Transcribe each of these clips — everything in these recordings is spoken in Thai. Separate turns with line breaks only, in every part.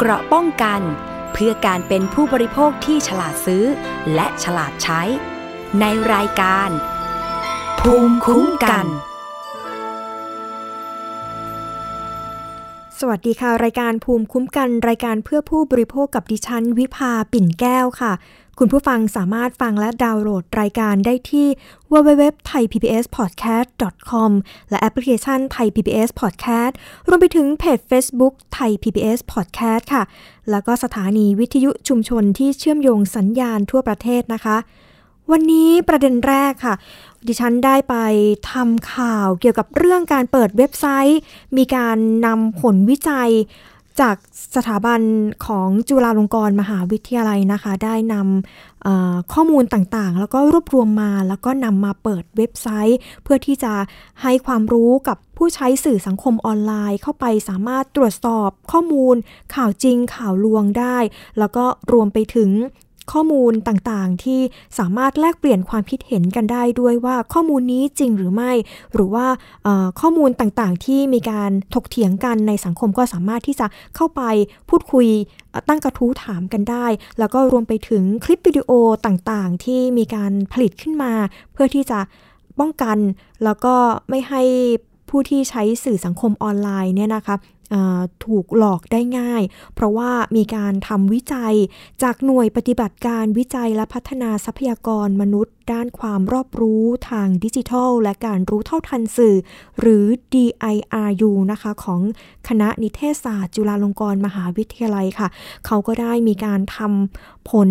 เกราะป้องกัน เพื่อการเป็นผู้บริโภคที่ฉลาดซื้อ และฉลาดใช้ ในรายการ ภูมิคุ้มกัน
สวัสดีค่ะ รายการภูมิคุ้มกัน รายการเพื่อผู้บริโภคกับดิฉัน วิภาปิ่นแก้วค่ะ คุณผู้ฟังสามารถฟังและดาวน์โหลดรายการได้ที่ www.thaipbspodcast.com และแอปพลิเคชัน Thai PBS Podcast รวมไปถึงเพจ Facebook Thai PBS Podcast ค่ะ แล้วก็สถานีวิทยุชุมชนที่เชื่อมโยงสัญญาณทั่วประเทศนะคะ วันนี้ประเด็นแรกค่ะ ดิฉันได้ไปทำข่าวเกี่ยวกับเรื่องการเปิดเว็บไซต์ มีการนำผลวิจัย จากสถาบันของจุฬาลงกรณ์มหาวิทยาลัยนะคะ ได้นำข้อมูลต่างๆ แล้วก็รวบรวมมาแล้วก็นำมาเปิดเว็บไซต์ เพื่อที่จะให้ความรู้กับผู้ใช้สื่อสังคมออนไลน์ เข้าไปสามารถตรวจสอบข้อมูล ข่าวจริงข่าวลวงได้ แล้วก็รวมไปถึง ข้อมูลต่างๆ ที่สามารถแลกเปลี่ยนความคิดเห็นกันได้ด้วยว่าข้อมูลนี้จริงหรือไม่ หรือว่าข้อมูลต่างๆ ที่มีการถกเถียงกันในสังคมก็สามารถที่จะเข้าไปพูดคุยตั้งกระทู้ถามกันได้ แล้วก็รวมไปถึงคลิปวิดีโอต่างๆ ที่มีการผลิตขึ้นมา เพื่อที่จะป้องกันแล้วก็ไม่ให้ผู้ที่ใช้สื่อสังคมออนไลน์เนี่ยนะคะ ถูกหลอกได้ง่าย เพราะว่ามีการทำวิจัยจากหน่วยปฏิบัติการวิจัยและพัฒนาทรัพยากรมนุษย์ ด้านความรอบรู้ทางดิจิทัล และการรู้เท่าทันสื่อ หรือ DIRU นะคะของคณะนิเทศศาสตร์ จุฬาลงกรณ์มหาวิทยาลัยค่ะ เขาก็ได้มีการทำผล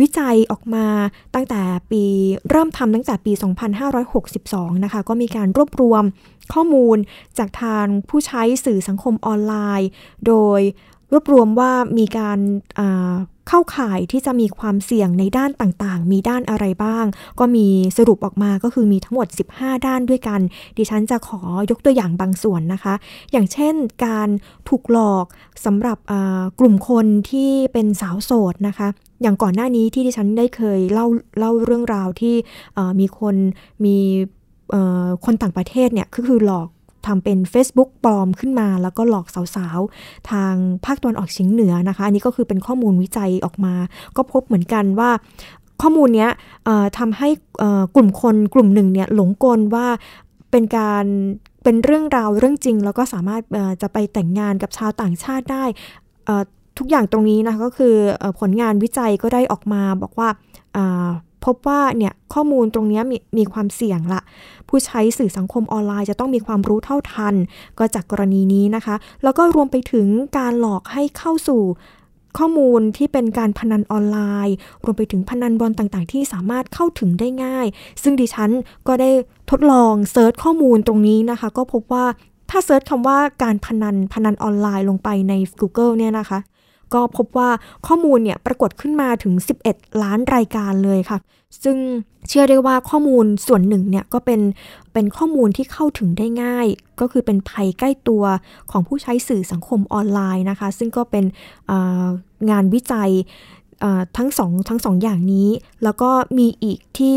วิจัยออกมาตั้งแต่ปีเริ่มทำตั้งแต่ปี 2562 นะคะ ก็มีการรวบรวมข้อมูลจากทางผู้ใช้สื่อสังคมออนไลน์ โดย รวบรวมว่ามีการเข้าข่ายที่จะมีความเสี่ยงในด้านต่างๆ มีด้านอะไรบ้าง ก็มีสรุปออกมาก็คือมีทั้งหมด 15 ด้านด้วยกัน ดิฉันจะขอยกตัวอย่างบางส่วนนะคะ อย่างเช่นการถูกหลอกสำหรับกลุ่มคนที่เป็นสาวโสดนะคะ อย่างก่อนหน้านี้ที่ดิฉันได้เคยเล่าเล่าเรื่องราวที่มีคนมีคนต่างประเทศเนี่ยก็คือหลอก ทำเป็น Facebook ปลอมขึ้นมา แล้วก็หลอกสาวๆ ทางภาคตะวันออกเฉียงเหนือนะคะ อันนี้ก็คือเป็นข้อมูลวิจัยออกมา ก็พบเหมือนกันว่าข้อมูลนี้ทำให้กลุ่มคนกลุ่มหนึ่งเนี่ยหลงกลว่าเป็นการเป็นเรื่องราวเรื่องจริง แล้วก็สามารถจะไปแต่งงานกับชาวต่างชาติได้ทุกอย่างตรงนี้นะคะก็คือผลงานวิจัยก็ได้ออกมาบอกว่า พบว่าเนี่ยข้อมูลตรงนี้มีมีความเสี่ยงละ ผู้ใช้สื่อสังคมออนไลน์จะต้องมีความรู้เท่าทัน ก็จากกรณีนี้นะคะ แล้วก็รวมไปถึงการหลอกให้เข้าสู่ข้อมูลที่เป็นการพนันออนไลน์ รวมไปถึงพนันบอลต่างๆ ที่สามารถเข้าถึงได้ง่าย ซึ่งดิฉันก็ได้ทดลอง search ข้อมูลตรงนี้นะคะ ก็พบว่าถ้า search คำว่าการพนันพนันออนไลน์ลงไปใน Google เนี่ยนะคะ ก็พบว่าข้อมูลเนี่ยปรากฏขึ้นมาถึง 11 ล้านรายการเลยค่ะ ซึ่งเชื่อได้ว่าข้อมูลส่วนหนึ่งเนี่ยก็เป็นเป็นข้อมูลที่เข้าถึงได้ง่าย ก็คือเป็นภัยใกล้ตัวของผู้ใช้สื่อสังคมออนไลน์นะคะ ซึ่งก็เป็นงานวิจัยทั้งสองทั้งสองอย่างนี้ แล้วก็มีอีกที่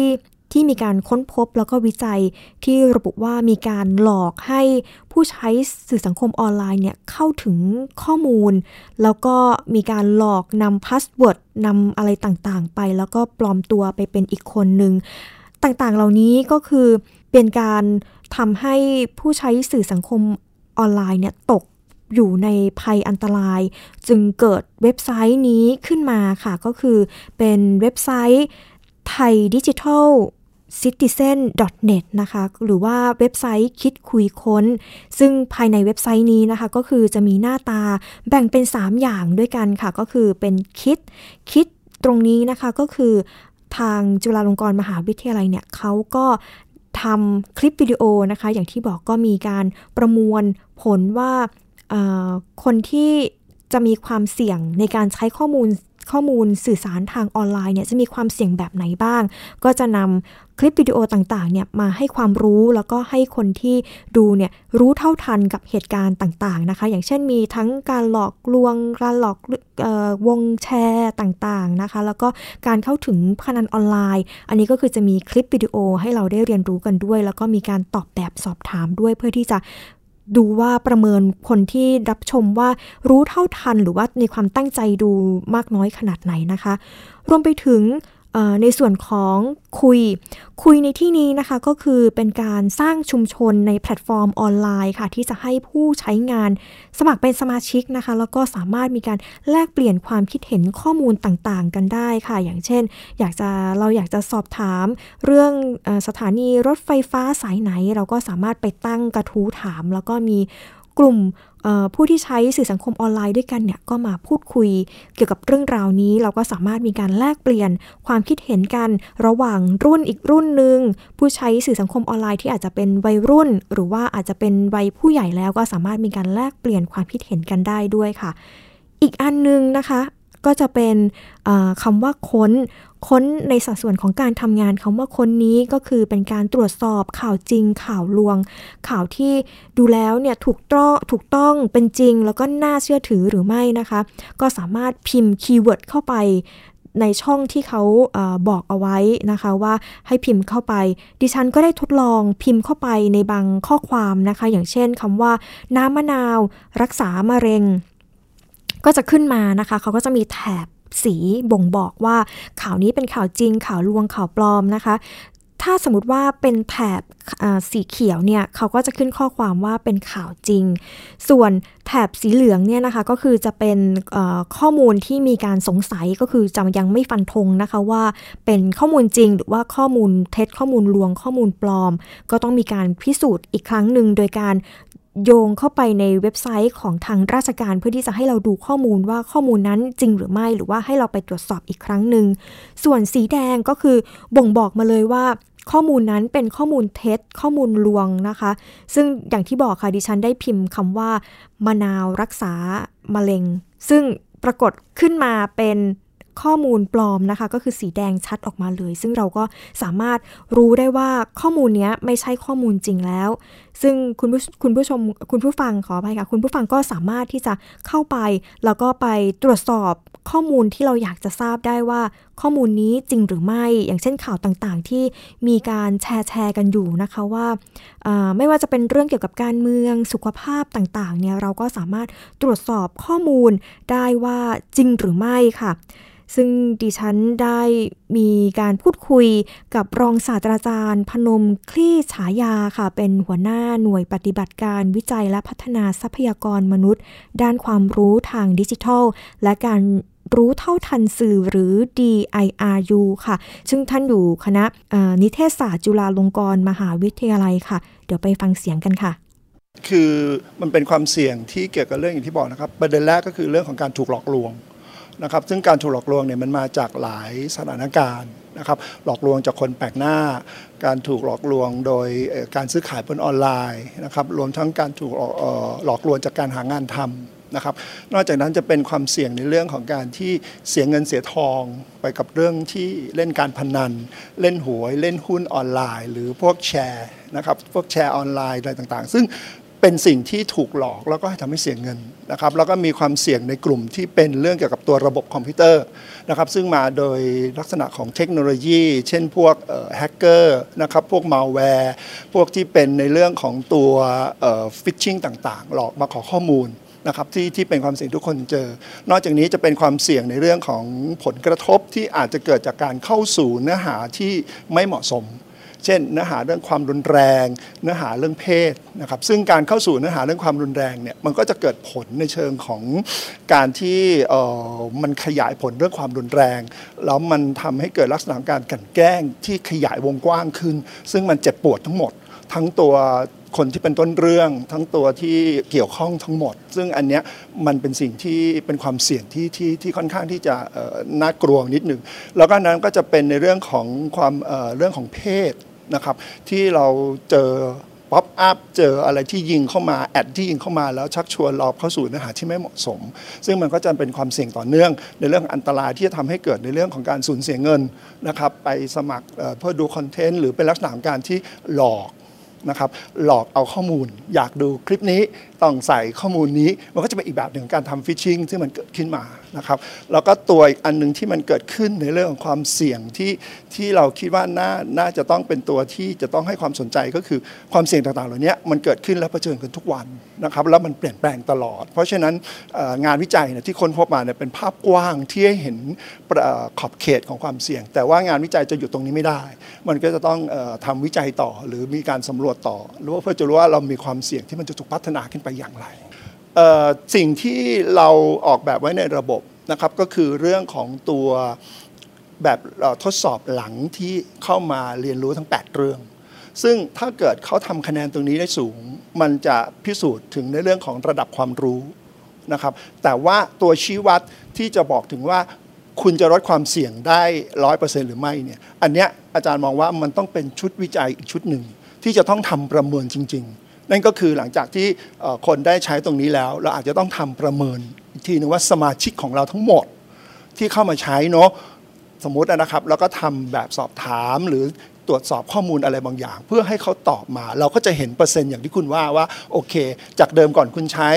ที่มีการค้นพบแล้วก็วิจัยที่ระบุว่ามีการหลอกให้ผู้ใช้สื่อสังคมออนไลน์เนี่ยเข้าถึงข้อมูล แล้วก็มีการหลอกนำ password นำอะไรต่างๆ ไป แล้วก็ปลอมตัวไปเป็นอีกคนหนึ่งต่างๆ เหล่านี้ก็คือเป็นการทำให้ผู้ใช้สื่อสังคมออนไลน์เนี่ยตกอยู่ในภัยอันตราย จึงเกิดเว็บไซต์นี้ขึ้นมาค่ะ ก็คือเป็นเว็บไซต์ไทยดิจิทัล citizen.net นะคะ หรือว่าเว็บไซต์คิดคุยค้น ซึ่งภายในเว็บไซต์นี้นะคะ ก็คือจะมีหน้าตาแบ่งเป็น 3 อย่างด้วยกันค่ะ ก็คือเป็นคิด คิดตรงนี้นะคะก็คือทางจุฬาลงกรณ์มหาวิทยาลัยเนี่ยเขาก็ทำคลิปวิดีโอนะคะ อย่างที่บอกก็มีการประมวลผลว่าคนที่จะมีความเสี่ยงในการใช้ข้อมูลข้อมูลสื่อสารทางออนไลน์เนี่ยจะมีความเสี่ยงแบบไหนบ้าง ก็จะนำ คลิปวิดีโอต่างๆเนี่ยมาให้ความรู้แล้วก็ให้คนที่ดูเนี่ยรู้เท่าทันกับเหตุการณ์ต่างๆนะคะ อย่างเช่นมีทั้งการหลอกลวงการหลอกวงแชร์ต่างๆนะคะ แล้วก็การเข้าถึงพนันออนไลน์ อันนี้ก็คือจะมีคลิปวิดีโอให้เราได้เรียนรู้กันด้วย แล้วก็มีการตอบแบบสอบถามด้วยเพื่อที่จะดูว่าประเมินคนที่รับชมว่ารู้เท่าทันหรือว่าในความตั้งใจดูมากน้อยขนาดไหนนะคะ รวมไปถึง ในส่วนของคุย คุยในที่นี้นะคะก็คือเป็นการสร้างชุมชนในแพลตฟอร์มออนไลน์ค่ะ ที่จะให้ผู้ใช้งานสมัครเป็นสมาชิกนะคะ แล้วก็สามารถมีการแลกเปลี่ยนความคิดเห็นข้อมูลต่างๆ กันได้ค่ะ อย่างเช่น อยากจะเราอยากจะสอบถามเรื่องอสถานีรถไฟฟ้าสายไหน เราก็สามารถไปตั้งกระทู้ถาม แล้วก็มี กลุ่มผู้ที่ใช้สื่อสังคมออนไลน์ด้วยกันเนี่ยก็มาพูดคุยเกี่ยวกับเรื่องราวนี้ เราก็สามารถมีการแลกเปลี่ยนความคิดเห็นกันระหว่างรุ่นอีกรุ่นหนึ่งผู้ใช้สื่อสังคมออนไลน์ที่อาจจะเป็นวัยรุ่น หรือว่าอาจจะเป็นวัยผู้ใหญ่แล้วก็สามารถมีการแลกเปลี่ยนความคิดเห็นกันได้ด้วยค่ะ อีกอันนึงนะคะ ก็จะเป็นคำว่าค้น ค้นในสัดส่วนของการทำงานคำว่าค้นนี้ก็คือเป็นการตรวจสอบข่าวจริง ข่าวลวง ข่าวที่ดูแล้วเนี่ยถูกต้องถูกต้องเป็นจริง แล้วก็น่าเชื่อถือหรือไม่นะคะ ก็สามารถพิมพ์ keyword เข้าไปในช่องที่เขาอาบอกเอาไว้นะคะว่าให้พิมพ์เข้าไป ดิฉันก็ได้ทดลองพิมพ์เข้าไปในบางข้อความนะคะ อย่างเช่นคำว่าน้ำมะนาว รักษามะเร็ง ก็จะขึ้นมานะคะ เขาก็จะมีแถบสีบ่งบอกว่าข่าวนี้เป็นข่าวจริง ข่าวลวงข่าวปลอมนะคะ ถ้าสมมติว่าเป็นแถบสีเขียวเนี่ยเขาก็จะขึ้นข้อความว่าเป็นข่าวจริง ส่วนแถบสีเหลืองเนี่ยนะคะก็คือจะเป็นข้อมูลที่มีการสงสัยก็คือจะยังไม่ฟันธงนะคะว่าเป็นข้อมูลจริง หรือว่าข้อมูลเท็จข้อมูลลวงข้อมูลปลอม ก็ต้องมีการพิสูจน์อีกครั้งหนึ่งโดยการ โยงเข้าไปในเว็บไซต์ของทางราชการเพื่อที่จะให้เราดูข้อมูลว่าข้อมูลนั้นจริงหรือไม่หรือว่าให้เราไปตรวจสอบอีกครั้งหนึ่ง ส่วนสีแดงก็คือบ่งบอกมาเลยว่าข้อมูลนั้นเป็นข้อมูลเท็จ ข้อมูลลวงนะคะ ซึ่งอย่างที่บอกค่ะดิฉันได้พิมพ์คำว่ามะนาวรักษามะเร็ง ซึ่งปรากฏขึ้นมาเป็นข้อมูลปลอมนะคะ ก็คือสีแดงชัดออกมาเลย ซึ่งเราก็สามารถรู้ได้ว่าข้อมูลนี้ไม่ใช่ข้อมูลจริงแล้ว ซึ่งคุณผู้คุณผู้ชมคุณผู้ฟังขออภัยค่ะ คุณผู้ฟังก็สามารถที่จะเข้าไป แล้วก็ไปตรวจสอบข้อมูลที่เราอยากจะทราบได้ว่า ข้อมูลนี้จริงหรือไม่ อย่างเช่นข่าวต่างๆ ที่มีการแชร์แชร์กันอยู่นะคะว่า ไม่ว่าจะเป็นเรื่องเกี่ยวกับการเมืองสุขภาพต่างๆเนี่ยเราก็สามารถตรวจสอบข้อมูลได้ว่าจริงหรือไม่ค่ะซึ่งดิฉันได้มีการพูดคุยกับรองศาสตราจารย์ พนมคลี่ฉายาค่ะ เป็นหัวหน้าหน่วยปฏิบัติการวิจัยและพัฒนาทรัพยากรมนุษย์ ด้านความรู้ทางดิจิทัล และการรู้เท่าทันสื่อหรือ DIRU ค่ะ ซึ่งท่านอยู่คณะนิเทศศาสตร์จุฬาลงกรณ์มหาวิทยาลัยค่ะ เดี๋ยวไปฟังเสียงกันค่ะ
คือมันเป็นความเสี่ยงที่เกี่ยวกับเรื่องอย่างที่บอกนะครับ ประเด็นแรกก็คือเรื่องของการถูกหลอกลวงนะครับ ซึ่งการถูกหลอกลวงเนี่ยมันมาจากหลายสถานการณ์ นะครับหลอกลวงจากคนแปลกหน้า การถูกหลอกลวงโดยการซื้อขายบนออนไลน์นะครับรวมทั้งการถูกหลอกลวงจากการหางานทำนะครับนอกจากนั้นจะเป็นความเสี่ยงในเรื่องของการที่เสียเงินเสียทองไปกับเรื่องที่เล่นการพนัน เล่นหวยเล่นหุ้นออนไลน์ หรือพวกแชร์นะครับพวกแชร์ออนไลน์อะไรต่างๆ ซึ่งเป็นสิ่งที่ถูกหลอกแล้วก็ทำให้เสียเงินนะครับแล้วก็มีความเสี่ยงในกลุ่มที่เป็นเรื่องเกี่ยวกับตัวระบบคอมพิวเตอร์ นะครับซึ่งมาโดยลักษณะของเทคโนโลยี เช่นพวกแฮกเกอร์นะครับพวกมาแวร์พวกที่เป็นในเรื่องของตัว phishing ต่างๆ หลอกมาขอข้อมูลนะครับที่ที่เป็นความเสี่ยงทุกคนเจอ นอกจากนี้จะเป็นความเสี่ยงในเรื่องของผลกระทบที่อาจจะเกิดจากการเข้าสู่เนื้อหาที่ไม่เหมาะสม เช่น เนื้อหาเรื่องความรุนแรง เนื้อหาเรื่องเพศนะครับซึ่งการเข้าสู่เนื้อหาเรื่องความรุนแรงเนี่ยมันก็จะเกิดผลในเชิงของการที่มันขยายผลเรื่องความรุนแรง แล้วมันทำให้เกิดลักษณะการกันแกล้งที่ขยายวงกว้างขึ้น ซึ่งมันเจ็บปวดทั้งหมด ทั้งตัวคนที่เป็นต้นเรื่องทั้งตัวที่เกี่ยวข้องทั้งหมด ซึ่งอันเนี้ยมันเป็นสิ่งที่เป็นความเสี่ยงที่ที่ที่ค่อนข้างที่จะน่ากลัวนิดหนึ่งแล้วก็นั้นก็จะเป็นในเรื่องของความเรื่องของเพศ นะครับ ที่เราเจอ pop-up เจออะไรที่ยิงเข้ามา ad ที่ยิงเข้ามาแล้วชักชวนเราเข้าสู่เนื้อหาที่ไม่เหมาะสม ซึ่งมันก็จะเป็นความเสี่ยงต่อเนื่อง ในเรื่องอันตรายที่จะทำให้เกิดในเรื่องของการสูญเสียเงินนะครับไปสมัครเพื่อดู content หรือเป็นลักษณะของการที่หลอกนะครับหลอกเอาข้อมูล อยากดูคลิปนี้ ต้องใส่ข้อมูลนี้มันก็จะเป็นอีกแบบหนึ่งการทำ phishing ที่มันเกิดขึ้นมานะครับแล้วก็ตัวอีกอันหนึ่งที่มันเกิดขึ้นในเรื่องของความเสี่ยงที่ที่เราคิดว่าน่าน่าจะต้องเป็นตัวที่จะต้องให้ความสนใจก็คือความเสี่ยงต่างๆเหล่านี้มันเกิดขึ้นและเผชิญกันทุกวันนะครับแล้วมันเปลี่ยนแปลงตลอด เพราะฉะนั้นงานวิจัยเนี่ยที่ค้นพบมาเนี่ยเป็นภาพกว้างที่ให้เห็นขอบเขตของความเสี่ยง แต่ว่างานวิจัยจะหยุดตรงนี้ไม่ได้ มันก็จะต้องเออทำวิจัยต่อหรือมีการสำรวจต่อหรือว่าเพื่อจะรู้ว่าเรามีความเสี่ยงที่มันจะถูกพัฒนาขึ้นไปอย่างไร สิ่งที่เราออกแบบไว้ในระบบนะครับก็คือเรื่องของตัวแบบทดสอบหลังที่เข้ามาเรียนรู้ทั้ง 8 เรื่อง ซึ่งถ้าเกิดเขาทำคะแนนตรงนี้ได้สูง มันจะพิสูจน์ถึงในเรื่องของระดับความรู้นะครับแต่ว่าตัวชี้วัดที่จะบอกถึงว่าคุณจะลดความเสี่ยงได้ร้อยเปอร์เซ็นหรือไม่เนี่ยอันเนี้ยอาจารย์มองว่ามันต้องเป็นชุดวิจัยอีกชุดหนึ่ง ที่จะต้องทำประเมินจริง ๆ นั่นก็คือหลังจากที่คนได้ใช้ตรงนี้แล้ว เราอาจจะต้องทำประเมินอีกทีนึงว่าสมาชิกของเราทั้งหมดที่เข้ามาใช้เนาะสมมตินะครับแล้วก็ทำแบบสอบถามหรือตรวจสอบข้อมูลอะไรบางอย่าง เพื่อให้เขาตอบมา เราก็จะเห็นเปอร์เซ็นต์อย่างที่คุณว่าว่าโอเค จากเดิมก่อนคุณใช้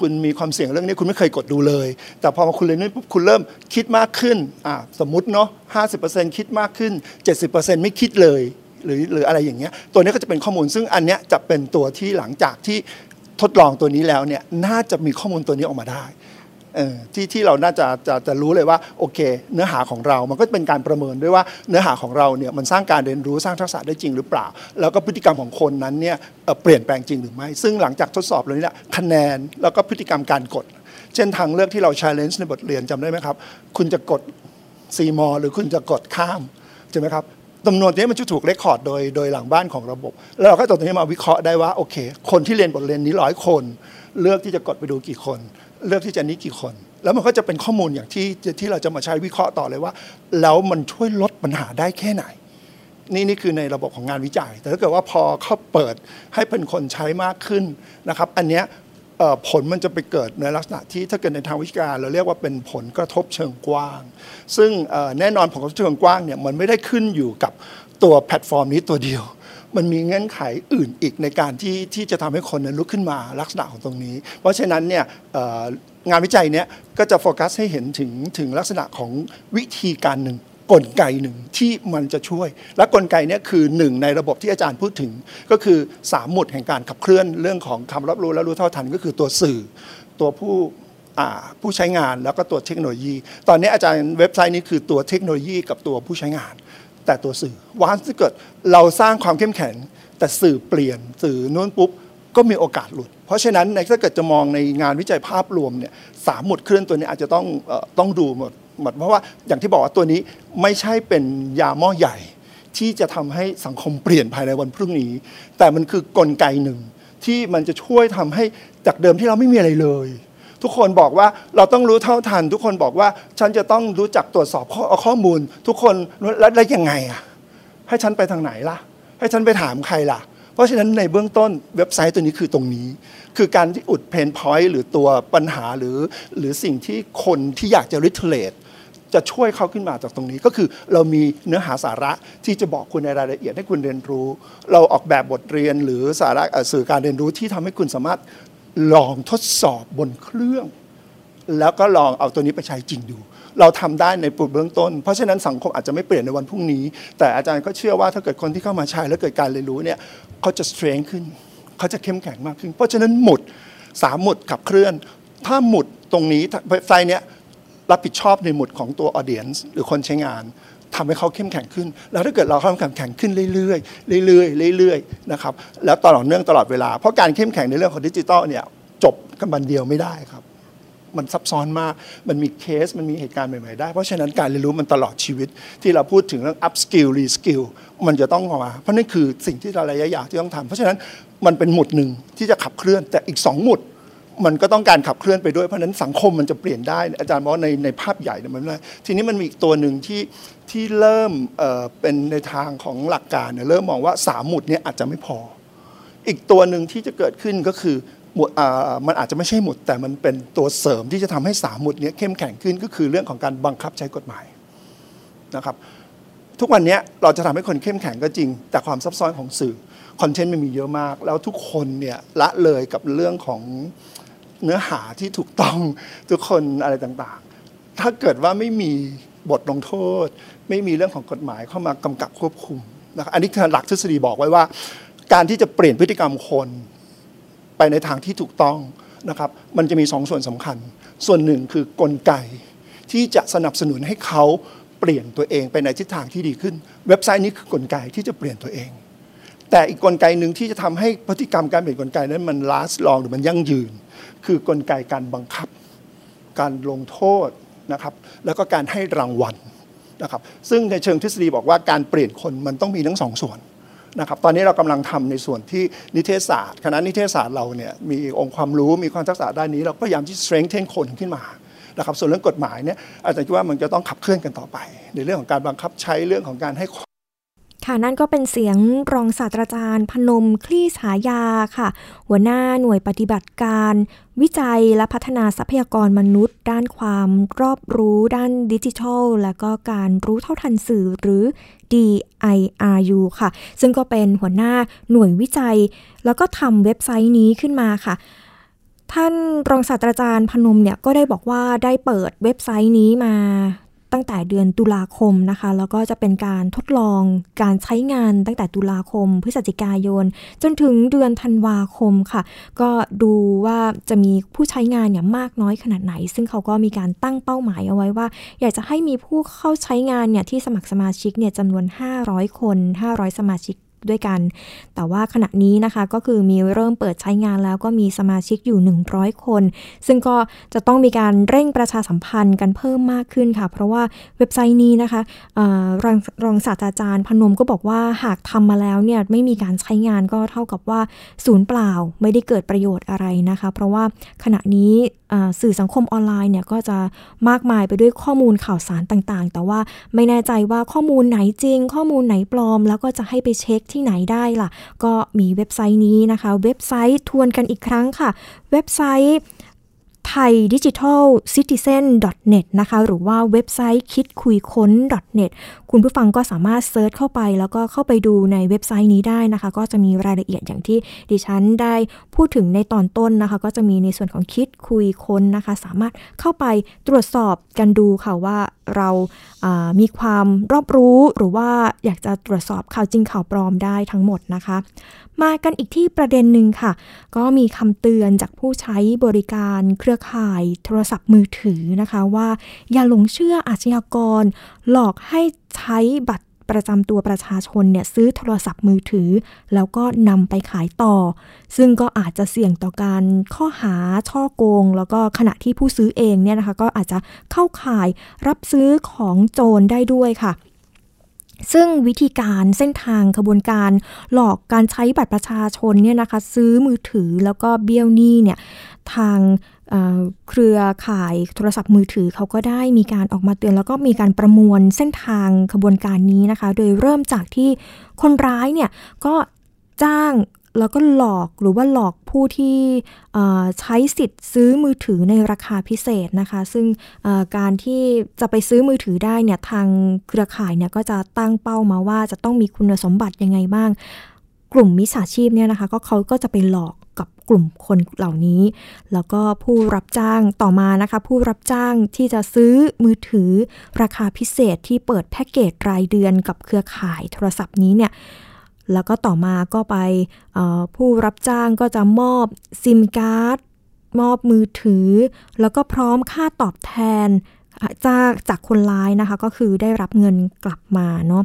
คุณมีความเสี่ยงเรื่องนี้คุณไม่เคยกดดูเลย แต่พอมาคุณเรียนรู้ปุ๊บคุณเริ่มคิดมากขึ้นสมมติเนาะ50%คิดมากขึ้น 70%ไม่คิดเลย หรือหรืออะไรอย่างเงี้ยตัวนี้ก็จะเป็นข้อมูลซึ่งอันเนี้ยจะเป็นตัวที่หลังจากที่ทดลองตัวนี้แล้วเนี่ยน่าจะมีข้อมูลตัวนี้ออกมาได้ที่ที่เราน่าจะจะจะรู้เลยว่าโอเค เนื้อหาของเรา มันก็เป็นการประเมินด้วยว่าเนื้อหาของเราเนี่ยมันสร้างการเรียนรู้สร้างทักษะได้จริงหรือเปล่า แล้วก็พฤติกรรมของคนนั้นเนี่ยเปลี่ยนแปลงจริงหรือไม่ ซึ่งหลังจากทดสอบเลยเนี่ยคะแนนแล้วก็พฤติกรรมการกด เช่นทางเลือกที่เรา challenge ในบทเรียนจำได้ไหมครับ คุณจะกดซีมอหรือคุณจะกดข้ามใช่ไหมครับ จำนวนนี้มันจะถูกเรคคอร์ดโดยโดยหลังบ้านของระบบ แล้วเราก็ตัวนี้มาวิเคราะห์ได้ว่าโอเค คนที่เรียนบทเรียนนี้ร้อยคน เลือกที่จะกดไปดูกี่คน เลือกที่จะนี้กี่คน แล้วมันก็จะเป็นข้อมูลอย่างที่ที่เราจะมาใช้วิเคราะห์ต่อเลยว่า แล้วมันช่วยลดปัญหาได้แค่ไหน นี่นี่คือในระบบของงานวิจัย แต่ถ้าเกิดว่าพอเขาเปิดให้เป็นคนใช้มากขึ้นนะครับ อันเนี้ย ผลมันจะไปเกิดในลักษณะที่ถ้าเกิดในทางวิชาการเราเรียกว่าเป็นผลกระทบเชิงกว้าง ซึ่งแน่นอนผลกระทบเชิงกว้างเนี่ยมันไม่ได้ขึ้นอยู่กับตัวแพลตฟอร์มนี้ตัวเดียว มันมีเงื่อนไขอื่นอีกในการที่ที่จะทำให้คนนั้นลุกขึ้นมาลักษณะของตรงนี้ เพราะฉะนั้นเนี่ยงานวิจัยเนี้ยก็จะโฟกัสให้เห็นถึงถึงลักษณะของวิธีการหนึ่ง กลไกหนึ่งที่มันจะช่วย และกลไกนี้คือหนึ่งในระบบที่อาจารย์พูดถึง ก็คือสามหมุดแห่งการขับเคลื่อนเรื่องของคำรับรู้และรู้เท่าทันก็คือตัวสื่อ ตัวผู้ผู้ใช้งานแล้วก็ตัวเทคโนโลยี ตอนนี้อาจารย์เว็บไซต์นี้คือตัวเทคโนโลยีกับตัวผู้ใช้งาน แต่ตัวสื่อวันที่เกิดเราสร้างความเข้มแข็ง แต่สื่อเปลี่ยนสื่อนู้นปุ๊บก็มีโอกาสหลุด เพราะฉะนั้นในถ้าเกิดจะมองในงานวิจัยภาพรวมเนี่ยสามหมุดเคลื่อนตัวนี้อาจจะต้องออต้องดูหมด หมดเพราะว่าอย่างที่บอกว่าตัวนี้ไม่ใช่เป็นยาหม้อใหญ่ ที่จะทำให้สังคมเปลี่ยนภายในวันพรุ่งนี้ แต่มันคือกลไกหนึ่งที่มันจะช่วยทำให้จากเดิมที่เราไม่มีอะไรเลย ทุกคนบอกว่าเราต้องรู้เท่าทัน ทุกคนบอกว่าฉันจะต้องรู้จักตรวจสอบข้อข้อมูล ทุกคนแล้วแล้วยังไงอะให้ฉันไปทางไหนล่ะ ให้ฉันไปถามใครล่ะ เพราะฉะนั้นในเบื้องต้นเว็บไซต์ตัวนี้คือตรงนี้ คือการที่อุดเพนพอยต์หรือตัวปัญหาหรือหรือสิ่งที่คนที่อยากจะริทเลต จะช่วยเขาขึ้นมาจากตรงนี้ก็คือเรามีเนื้อหาสาระที่จะบอกคุณในรายละเอียดให้คุณเรียนรู้ เราออกแบบบทเรียนหรือสาระสื่อการเรียนรู้ที่ทำให้คุณสามารถลองทดสอบบนเครื่อง แล้วก็ลองเอาตัวนี้ไปใช้จริงดู เราทำได้ในปุดเบื้องต้น เพราะฉะนั้นสังคมอาจจะไม่เปลี่ยนในวันพรุ่งนี้ แต่อาจารย์ก็เชื่อว่าถ้าเกิดคนที่เข้ามาใช้แล้วเกิดการเรียนรู้เนี่ยเขาจะ strength ขึ้นเขาจะเข้มแข็งมากขึ้น เพราะฉะนั้นหมุดสามหมุดขับเคลื่อน ถ้าหมุดตรงนี้ไซต์เนี้ย รับผิดชอบในหมุดของตัว audience หรือคนใช้งานทำให้เขาเข้มแข็งขึ้น แล้วถ้าเกิดเราเข้มแข็งขึ้นเรื่อยๆเรื่อยๆเรื่อยๆนะครับแล้วตลอดเนื่องตลอดเวลา เพราะการเข้มแข็งในเรื่องของดิจิทัลเนี่ยจบกันบันเดียวไม่ได้ครับ มันซับซ้อนมากมันมีเคสมันมีเหตุการณ์ใหม่ๆได้ เพราะฉะนั้นการเรียนรู้มันตลอดชีวิต ที่เราพูดถึงเรื่อง up skill re skill มันจะต้องออกมา เพราะนั่นคือสิ่งที่เราระยะยาวที่ต้องทำเพราะฉะนั้นมันเป็นหมุดหนึ่งที่จะขับเคลื่อนแต่อีกสองหมุด มันก็ต้องการขับเคลื่อนไปด้วยเพราะนั้นสังคมมันจะเปลี่ยนได้ อาจารย์บอกในในภาพใหญ่เนี่ยมันได้ทีนี้มันมีอีกตัวหนึ่งที่ที่เริ่มเป็นในทางของหลักการเนี่ยเริ่มมองว่าสามหมุดเนี่ยอาจจะไม่พอ อีกตัวหนึ่งที่จะเกิดขึ้นก็คือหมวดมันอาจจะไม่ใช่หมุด แต่มันเป็นตัวเสริมที่จะทำให้สามหมุดเนี้เข้มแข็งขึ้นก็คือเรื่องของการบังคับใช้กฎหมายนะครับทุกวันนี้เราจะทำให้คนเข้มแข็งก็จริง แต่ความซับซ้อนของสื่อคอนเทนต์มันมีเยอะมาก แล้วทุกคนเนี่ยละเลยกับเรื่องของ เนื้อหาที่ถูกต้องทุกคนอะไรต่างๆ ถ้าเกิดว่าไม่มีบทลงโทษ ไม่มีเรื่องของกฎหมายเข้ามากำกับควบคุมนะครับอันนี้คือหลักทฤษฎีบอกไว้ว่า การที่จะเปลี่ยนพฤติกรรมคน ไปในทางที่ถูกต้องนะครับ มันจะมีสองส่วนสำคัญ ส่วนหนึ่งคือกลไกที่จะสนับสนุนให้เขาเปลี่ยนตัวเองไปในทิศทางที่ดีขึ้น เว็บไซต์นี้คือกลไกที่จะเปลี่ยนตัวเอง แต่อีกกลไกหนึ่งที่จะทำให้พฤติกรรมการเปลี่ยนกลไกนั้นมัน last long หรือมันยั่งยืน คือกลไกการบังคับ การลงโทษนะครับ แล้วก็การให้รางวัลนะครับ ซึ่งในเชิงทฤษฎีบอกว่าการเปลี่ยนคนมันต้องมีทั้งสองส่วนนะครับตอนนี้เรากำลังทำในส่วนที่นิเทศศาสตร์คณะนิเทศศาสตร์เราเนี่ยมีองค์ความรู้มีความทักษะด้านนี้ เราก็พยายามที่ strengthen คนขึ้นมานะครับส่วนเรื่องกฎหมายเนี่ยอาจารย์คิดว่ามันจะต้องขับเคลื่อนกันต่อไป ในเรื่องของการบังคับใช้เรื่องของการให้
ค่ะนั่นก็เป็นเสียงรองศาสตราจารย์ พนมคลี่ฉายาค่ะ หัวหน้าหน่วยปฏิบัติการ วิจัยและพัฒนาทรัพยากรมนุษย์ ด้านความรอบรู้ด้านดิจิทัล และก็การรู้เท่าทันสื่อหรือ DIRU ค่ะ ซึ่งก็เป็นหัวหน้าหน่วยวิจัย แล้วก็ทำเว็บไซต์นี้ขึ้นมาค่ะท่านรองศาสตราจารย์พนมเนี่ยก็ได้บอกว่าได้เปิดเว็บไซต์นี้มา ตั้งแต่เดือนตุลาคมนะคะ แล้วก็จะเป็นการทดลองการใช้งานตั้งแต่ตุลาคม พฤศจิกายน จนถึงเดือนธันวาคมค่ะ ก็ดูว่าจะมีผู้ใช้งานเนี่ยมากน้อยขนาดไหน ซึ่งเขาก็มีการตั้งเป้าหมายเอาไว้ว่า อยากจะให้มีผู้เข้าใช้งานเนี่ยที่สมัครสมาชิกเนี่ยจำนวน 500 คน 500 สมาชิก ด้วยกัน แต่ว่าขณะนี้นะคะก็คือมีเริ่มเปิดใช้งานแล้วก็มีสมาชิกอยู่ 100 คน ซึ่งก็จะต้องมีการเร่งประชาสัมพันธ์กันเพิ่มมากขึ้นค่ะ เพราะว่าเว็บไซต์นี้นะคะรองรองศาสตราจารย์พนมก็บอกว่าหากทำมาแล้วเนี่ยไม่มีการใช้งานก็เท่ากับว่าศูนย์เปล่าไม่ได้เกิดประโยชน์อะไรนะคะ เพราะว่าขณะนี้สื่อสังคมออนไลน์เนี่ยก็จะมากมายไปด้วยข้อมูลข่าวสารต่างๆ แต่ว่าไม่แน่ใจว่าข้อมูลไหนจริง ข้อมูลไหนปลอม แล้วก็จะให้ไปเช็คที่ไหนได้ล่ะ ก็มีเว็บไซต์นี้นะคะ เว็บไซต์ทวนกันอีกครั้งค่ะ เว็บไซต์ Thai Digital Citizen net นะคะ หรือว่าเว็บไซต์คิดคุยค้น net คุณผู้ฟังก็สามารถ search เข้าไป แล้วก็เข้าไปดูในเว็บไซต์นี้ได้นะคะ ก็จะมีรายละเอียดอย่างที่ดิฉันได้พูดถึงในตอนต้นนะคะ ก็จะมีในส่วนของคิดคุยค้นนะคะ สามารถเข้าไปตรวจสอบกันดูค่ะว่าเราา มีความรอบรู้หรือว่าอยากจะตรวจสอบข่าวจริงข่าวปลอมได้ทั้งหมดนะคะ มากันอีกที่ประเด็นหนึ่งค่ะ ก็มีคำเตือนจากผู้ใช้บริการเครือข่ายโทรศัพท์มือถือนะคะว่า อย่าหลงเชื่ออาชญากร หลอกให้ใช้บัตร ประจำตัวประชาชนเนี่ยซื้อโทรศัพท์มือถือ แล้วก็นำไปขายต่อ ซึ่งก็อาจจะเสี่ยงต่อการข้อหาช่อโกง แล้วก็ขณะที่ผู้ซื้อเองเนี่ยนะคะ ก็อาจจะเข้าข่ายรับซื้อของโจรได้ด้วยค่ะซึ่งวิธีการเส้นทางขบวนการหลอกการใช้บัตรประชาชนเนี่ยนะคะ ซื้อมือถือแล้วก็เบี้ยวหนี้เนี่ยทาง เครือข่ายโทรศัพท์มือถือเขาก็ได้มีการออกมาเตือน แล้วก็มีการประมวลเส้นทางขบวนการนี้นะคะ โดยเริ่มจากที่คนร้ายเนี่ยก็จ้างแล้วก็หลอกหรือว่าหลอกผู้ที่ใช้สิทธิ์ซื้อมือถือในราคาพิเศษนะคะ ซึ่งการที่จะไปซื้อมือถือได้เนี่ยทางเครือข่ายเนี่ยก็จะตั้งเป้ามาว่าจะต้องมีคุณสมบัติยังไงบ้าง กลุ่มมิจฉาชีพเนี่ยนะคะก็เขาก็จะไปหลอกกับกลุ่มคนเหล่านี้ แล้วก็ผู้รับจ้างต่อมานะคะ ผู้รับจ้างที่จะซื้อมือถือราคาพิเศษที่เปิดแพ็กเกจรายเดือนกับเครือข่ายโทรศัพท์นี้เนี่ยแล้วก็ต่อมาก็ไปผู้รับจ้างก็จะมอบซิมการ์ดมอบมือถือ แล้วก็พร้อมค่าตอบแทน จากจากคนร้ายนะคะก็คือได้รับเงินกลับมาเนาะ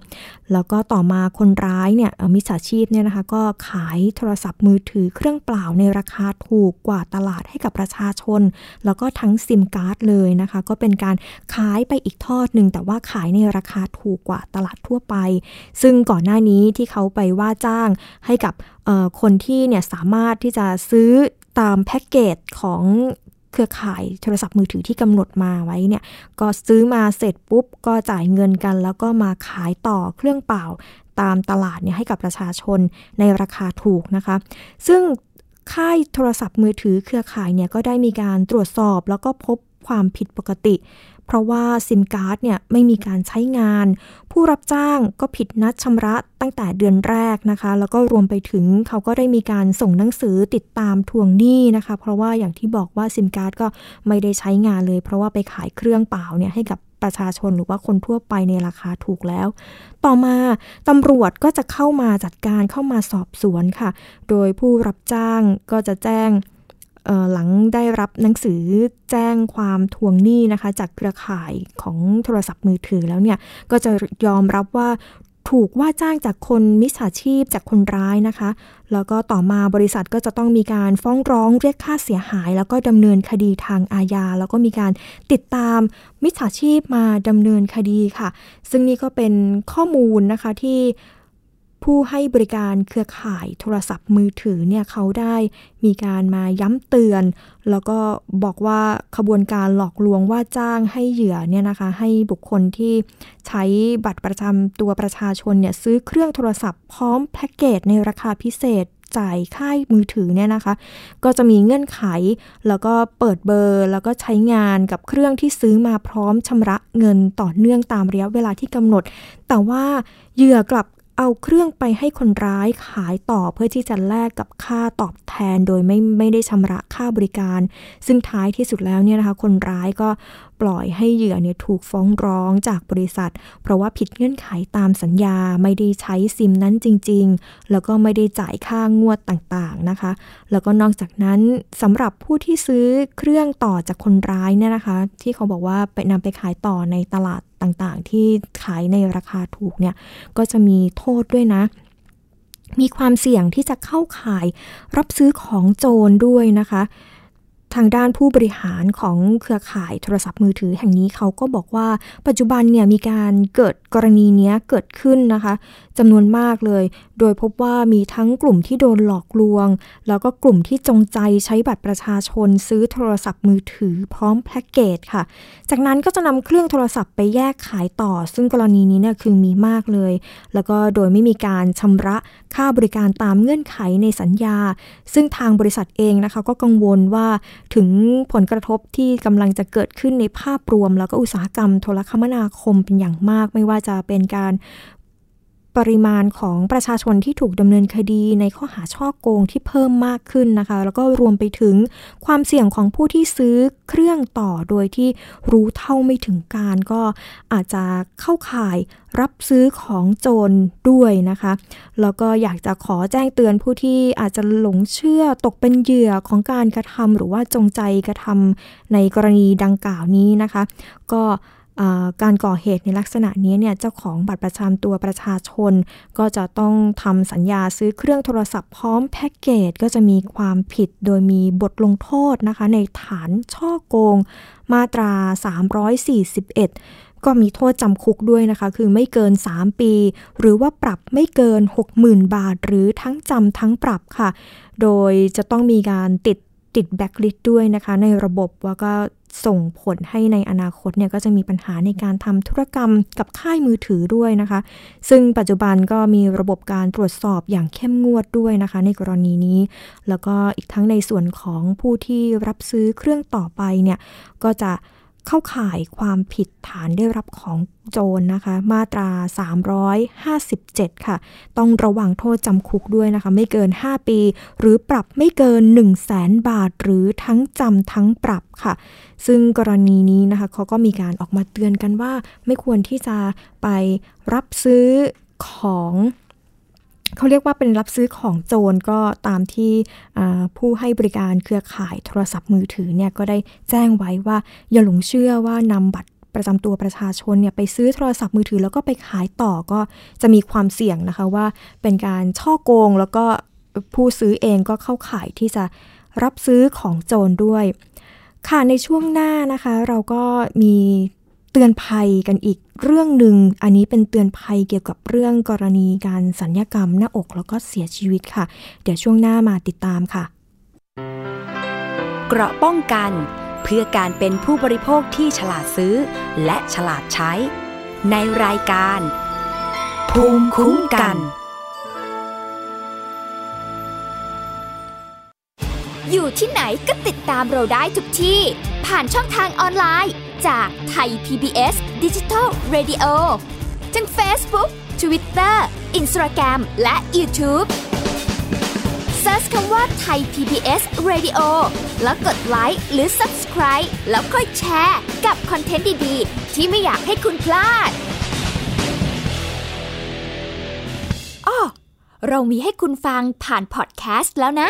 แล้วก็ต่อมาคนร้ายเนี่ยมิจฉาชีพเนี่ยนะคะก็ขายโทรศัพท์มือถือเครื่องเปล่าในราคาถูกกว่าตลาดให้กับประชาชน แล้วก็ทั้งซิมการ์ดเลยนะคะ ก็เป็นการขายไปอีกทอดหนึ่งแต่ว่าขายในราคาถูกกว่าตลาดทั่วไป ซึ่งก่อนหน้านี้ที่เขาไปว่าจ้างให้กับคนที่เนี่ยสามารถที่จะซื้อตามแพ็กเกจของ เครือข่ายโทรศัพท์มือถือที่กำหนดมาไว้เนี่ยก็ซื้อมาเสร็จปุ๊บก็จ่ายเงินกัน แล้วก็มาขายต่อเครื่องเปล่าตามตลาดเนี่ยให้กับประชาชนในราคาถูกนะคะ ซึ่งค่ายโทรศัพท์มือถือเครือข่ายเนี่ยก็ได้มีการตรวจสอบแล้วก็พบความผิดปกติ เพราะว่าซิมการ์ดเนี่ยไม่มีการใช้งาน ผู้รับจ้างก็ผิดนัดชำระตั้งแต่เดือนแรกนะคะ แล้วก็รวมไปถึงเขาก็ได้มีการส่งหนังสือติดตามทวงหนี้นะคะ เพราะว่าอย่างที่บอกว่าซิมการ์ดก็ไม่ได้ใช้งานเลย เพราะว่าไปขายเครื่องเปล่าเนี่ยให้กับประชาชนหรือว่าคนทั่วไปในราคาถูกแล้ว ต่อมาตำรวจก็จะเข้ามาจัดการเข้ามาสอบสวนค่ะ โดยผู้รับจ้างก็จะแจ้ง หลังได้รับหนังสือแจ้งความทวงหนี้นะคะ จากเครือข่ายของโทรศัพท์มือถือแล้วเนี่ย ก็จะยอมรับว่าถูกว่าจ้างจากคนมิจฉาชีพจากคนร้ายนะคะ แล้วก็ต่อมาบริษัทก็จะต้องมีการฟ้องร้องเรียกค่าเสียหาย แล้วก็ดำเนินคดีทางอาญา แล้วก็มีการติดตามมิจฉาชีพมาดำเนินคดีค่ะ ซึ่งนี่ก็เป็นข้อมูลนะคะที่ ผู้ให้บริการเครือข่ายโทรศัพท์มือถือเนี่ยเขาได้มีการมาย้ำเตือน แล้วก็บอกว่าขบวนการหลอกลวงว่าจ้างให้เหยื่อเนี่ยนะคะ ให้บุคคลที่ใช้บัตรประจำตัวประชาชนเนี่ยซื้อเครื่องโทรศัพท์พร้อมแพ็กเกจในราคาพิเศษจ่ายค่ายมือถือเนี่ยนะคะ ก็จะมีเงื่อนไข แล้วก็เปิดเบอร์ แล้วก็ใช้งานกับเครื่องที่ซื้อมาพร้อมชำระเงินต่อเนื่องตามระยะเวลาที่กำหนด แต่ว่าเหยื่อกลับ เอาเครื่องไปให้คนร้ายขายต่อเพื่อที่จะแลกกับค่าตอบแทนโดยไม่ไม่ได้ชำระค่าบริการ ซึ่งท้ายที่สุดแล้วเนี่ยนะคะ คนร้ายก็ปล่อยให้เหยื่อเนี่ยถูกฟ้องร้องจากบริษัท เพราะว่าผิดเงื่อนไขตามสัญญาไม่ได้ใช้ซิมนั้นจริง ๆ แล้วก็ไม่ได้จ่ายค่างวดต่างๆนะคะ แล้วก็นอกจากนั้นสำหรับผู้ที่ซื้อเครื่องต่อจากคนร้ายเนี่ยนะคะ ที่เขาบอกว่าไปนำไปขายต่อในตลาด ต่างๆ ที่ขายในราคาถูกเนี่ยก็จะมีโทษด้วยนะ มีความเสี่ยงที่จะเข้าข่ายรับซื้อของโจรด้วยนะคะ ทางด้านผู้บริหารของเครือข่ายโทรศัพท์มือถือแห่งนี้เขาก็บอกว่า ปัจจุบันเนี่ยมีการเกิดกรณีนี้เกิดขึ้นนะคะจำนวนมากเลย โดยพบว่ามีทั้งกลุ่มที่โดนหลอกลวง แล้วก็กลุ่มที่จงใจใช้บัตรประชาชนซื้อโทรศัพท์มือถือพร้อมแพ็กเกจค่ะ จากนั้นก็จะนำเครื่องโทรศัพท์ไปแยกขายต่อ ซึ่งกรณีนี้เนี่ยคือมีมากเลย แล้วก็โดยไม่มีการชำระค่าบริการตามเงื่อนไขในสัญญา ซึ่งทางบริษัทเองนะคะก็กังวลว่าถึงผลกระทบที่กำลังจะเกิดขึ้นในภาพรวม แล้วก็อุตสาหกรรมโทรคมนาคมเป็นอย่างมาก ไม่ว่าจะเป็นการ ปริมาณของประชาชนที่ถูกดำเนินคดีในข้อหาช่อโกงที่เพิ่มมากขึ้นนะคะ แล้วก็รวมไปถึงความเสี่ยงของผู้ที่ซื้อเครื่องต่อโดยที่รู้เท่าไม่ถึงการก็อาจจะเข้าข่ายรับซื้อของโจรด้วยนะคะ แล้วก็อยากจะขอแจ้งเตือนผู้ที่อาจจะหลงเชื่อตกเป็นเหยื่อของการกระทำหรือว่าจงใจกระทำในกรณีดังกล่าวนี้นะคะ ก็ การก่อเหตุในลักษณะนี้เนี่ยเจ้าของบัตรประจำตัวประชาชน ก็จะต้องทำสัญญาซื้อเครื่องโทรศัพท์พร้อมแพ็กเกจก็จะมีความผิดโดยมีบทลงโทษนะคะ ในฐานช่อโกง มาตรา 341 ก็มีโทษจำคุกด้วยนะคะ คือไม่เกิน 3 ปี หรือว่าปรับไม่เกิน 60,000 บาท หรือทั้งจำทั้งปรับค่ะ โดยจะต้องมีการติดติดแบล็กลิสต์ด้วยนะคะ ในระบบแล้วก็ ส่งผลให้ในอนาคตเนี่ยก็จะมีปัญหาในการทำธุรกรรมกับค่ายมือถือด้วยนะคะ ซึ่งปัจจุบันก็มีระบบการตรวจสอบอย่างเข้มงวดด้วยนะคะ ในกรณีนี้ แล้วก็อีกทั้งในส่วนของผู้ที่รับซื้อเครื่องต่อไปเนี่ยก็จะ เข้าข่ายความผิดฐานได้รับของโจรนะคะ มาตรา 357 ค่ะ ต้องระวังโทษจำคุกด้วยนะคะ ไม่เกิน 5 ปี หรือปรับไม่เกิน 1 0 0 0 0แสนบาท หรือทั้งจำทั้งปรับค่ะ ซึ่งกรณีนี้นะคะเขาก็มีการออกมาเตือนกันว่า ไม่ควรที่จะไปรับซื้อของ เขาเรียกว่าเป็นรับซื้อของโจรก็ตามที่ผู้ให้บริการเครือข่ายโทรศัพท์มือถือเนี่ยก็ได้แจ้งไว้ว่าอย่าหลงเชื่อว่านำบัตรประจำตัวประชาชนเนี่ยไปซื้อโทรศัพท์มือถือแล้วก็ไปขายต่อก็จะมีความเสี่ยงนะคะว่าเป็นการช่อโกงแล้วก็ผู้ซื้อเองก็เข้าข่ายที่จะรับซื้อของโจรด้วย ค่ะในช่วงหน้านะคะ เราก็มี เตือนภัยกันอีกเรื่องหนึ่ง อันนี้เป็นเตือนภัยเกี่ยวกับเรื่องกรณีการสัญญกรรมหน้าอกแล้วก็เสียชีวิตค่ะ เดี๋ยวช่วงหน้ามาติดตามค่ะ
เกราะป้องกันเพื่อการเป็นผู้บริโภคที่ฉลาดซื้อ และฉลาดใช้ ในรายการ ภูมิคุ้มกัน
อยู่ที่ไหนก็ติดตามเราได้ทุกที่ ผ่านช่องทางออนไลน์
จากไทย PBS Digital Radio ทั้ง Facebook Twitter Instagram และ YouTube Search คำว่าไทย PBS Radio แล้วกดไลค์หรือ Subscribe แล้วค่อยแชร์กับคอนเทนต์ดี ๆ ที่ไม่อยากให้คุณพลาดอ้อเรามีให้คุณฟังผ่านพอดแคสต์แล้วนะ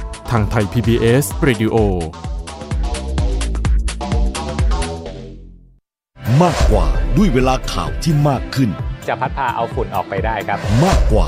ทางไทย PBS Radio
มากกว่าด้วยเวลาข่าวที่มากขึ้น
จะพัดพาเอาฝุ่นออกไปได้ครับ
มากกว่า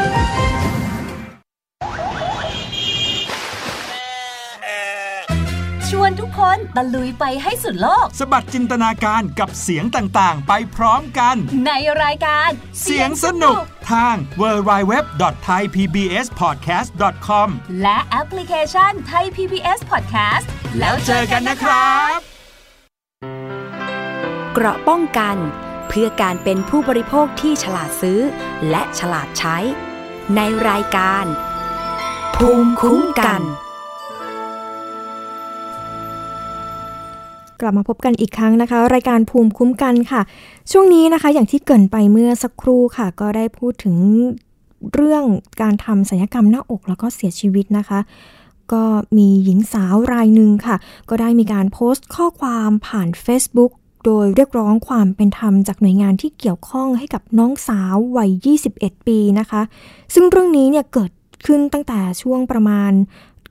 ชวนทุกคนตะลุยไปให้สุดโลก
สบัดจินตนาการกับเสียงต่างๆ ไปพร้อมกัน
ในรายการ
เสียงสนุกทาง www.thaipbspodcast.com
และแอปพลิเคชันไทย PBS Podcast
แล้วเจอกันนะครับ
เกราะป้องกัน เพื่อการเป็นผู้บริโภคที่ฉลาดซื้อ และฉลาดใช้ ในรายการ ภูมิคุ้มกัน
กลับมาพบกันอีกครั้งนะคะ รายการภูมิคุ้มกันค่ะ ช่วงนี้นะคะ อย่างที่เกินไปเมื่อสักครู่ค่ะ ก็ได้พูดถึงเรื่องการทำศัลยกรรมหน้าอกแล้วก็เสียชีวิตนะคะ ก็มีหญิงสาวรายหนึ่งค่ะ ก็ได้มีการโพสต์ข้อความผ่าน Facebook โดยเรียกร้องความเป็นธรรมจากหน่วยงานที่เกี่ยวข้องให้กับน้องสาววัย 21 ปีนะคะ ซึ่งเรื่องนี้เนี่ยเกิดขึ้นตั้งแต่ช่วงประมาณ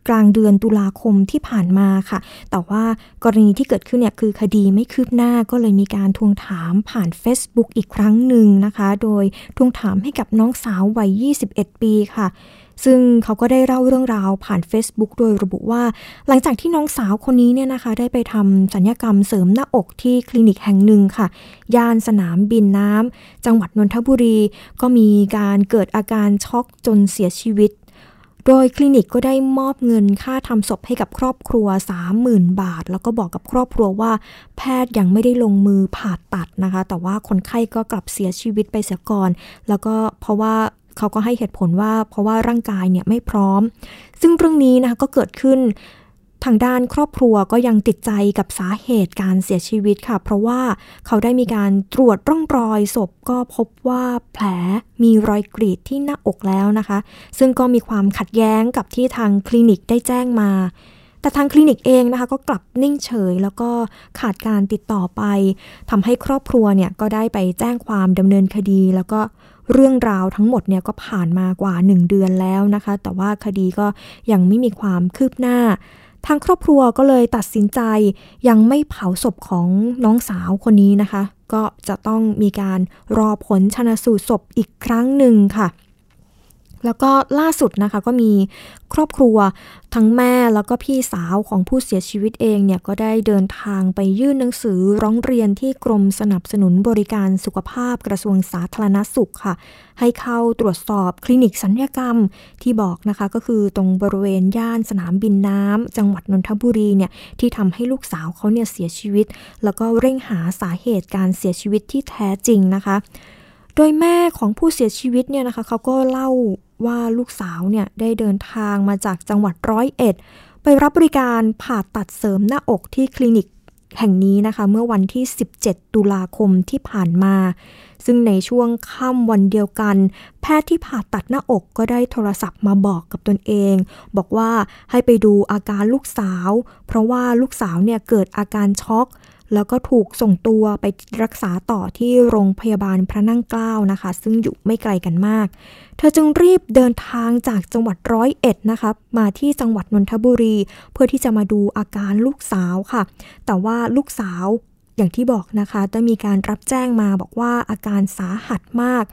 กลางเดือนตุลาคมที่ผ่านมาค่ะ แต่ว่ากรณีที่เกิดขึ้นเนี่ยคือคดีไม่คืบหน้าก็เลยมีการทวงถามผ่าน Facebook อีกครั้งหนึ่งนะคะ โดยทวงถามให้กับน้องสาววัย 21 ปีค่ะ ซึ่งเขาก็ได้เล่าเรื่องราวผ่าน Facebook โดยระบุว่า หลังจากที่น้องสาวคนนี้เนี่ยนะคะ ได้ไปทำสัญญกรรมเสริมหน้าอกที่คลินิกแห่งหนึ่งค่ะ ย่านสนามบินน้ำจังหวัดนนทบุรี ก็มีการเกิดอาการช็อกจนเสียชีวิตโดยคลินิกก็ได้มอบเงินค่าทำศพให้กับครอบครัว 30,000 บาท แล้วก็บอกกับครอบครัวว่า แพทย์ยังไม่ได้ลงมือผ่าตัดนะคะ แต่ว่าคนไข้ก็กลับเสียชีวิตไปเสียก่อน แล้วก็เพราะว่า เขาก็ให้เหตุผลว่าเพราะว่าร่างกายเนี่ยไม่พร้อม ซึ่งเรื่องนี้นะคะก็เกิดขึ้นทางด้านครอบครัวก็ยังติดใจกับสาเหตุการเสียชีวิตค่ะ เพราะว่าเขาได้มีการตรวจร่องรอยศพก็พบว่าแผลมีรอยกรีดที่หน้าอกแล้วนะคะ ซึ่งก็มีความขัดแย้งกับที่ทางคลินิกได้แจ้งมา แต่ทางคลินิกเองนะคะ ก็กลับนิ่งเฉย แล้วก็ขาดการติดต่อไปทำให้ครอบครัวเนี่ยก็ได้ไปแจ้งความดำเนินคดี แล้วก็เรื่องราวทั้งหมดเนี่ยก็ผ่านมากว่า 1 เดือนแล้วนะคะ แต่ว่าคดีก็ยังไม่มีความคืบหน้า ทางครอบครัวก็เลยตัดสินใจยังไม่เผาศพของน้องสาวคนนี้นะคะ ก็จะต้องมีการรอผลชนะสูตรศพอีกครั้งหนึ่งค่ะ แล้วก็ล่าสุดนะคะก็มีครอบครัวทั้งแม่แล้วก็พี่สาวของผู้เสียชีวิตเองเนี่ยก็ได้เดินทางไปยื่นหนังสือร้องเรียนที่กรมสนับสนุนบริการสุขภาพกระทรวงสาธารณสุขค่ะ ให้เข้าตรวจสอบคลินิกสัญญกรรมที่บอกนะคะก็คือตรงบริเวณย่านสนามบินน้ำจังหวัดนนทบุรีเนี่ยที่ทำให้ลูกสาวเขาเนี่ยเสียชีวิต แล้วก็เร่งหาสาเหตุการเสียชีวิตที่แท้จริงนะคะ โดยแม่ของผู้เสียชีวิตเนี่ยนะคะเขาก็เล่า ว่าลูกสาวเนี่ยได้เดินทางมาจากจังหวัดร้อยเอ็ด ไปรับบริการผ่าตัดเสริมหน้าอกที่คลินิกแห่งนี้นะคะ เมื่อวันที่ 17 ตุลาคมที่ผ่านมา ซึ่งในช่วงค่ำวันเดียวกัน แพทย์ที่ผ่าตัดหน้าอกก็ได้โทรศัพท์มาบอกกับตนเอง บอกว่าให้ไปดูอาการลูกสาว เพราะว่าลูกสาวเนี่ยเกิดอาการช็อก แล้วก็ถูกส่งตัวไปรักษาต่อที่โรงพยาบาลพระนั่งเกล้านะคะ ซึ่งอยู่ไม่ไกลกันมาก เธอจึงรีบเดินทางจากจังหวัดร้อยเอ็ดนะคะมาที่จังหวัดนนทบุรี เพื่อที่จะมาดูอาการลูกสาวค่ะ แต่ว่าลูกสาวอย่างที่บอกนะคะได้มีการรับแจ้งมาบอกว่าอาการสาหัสมาก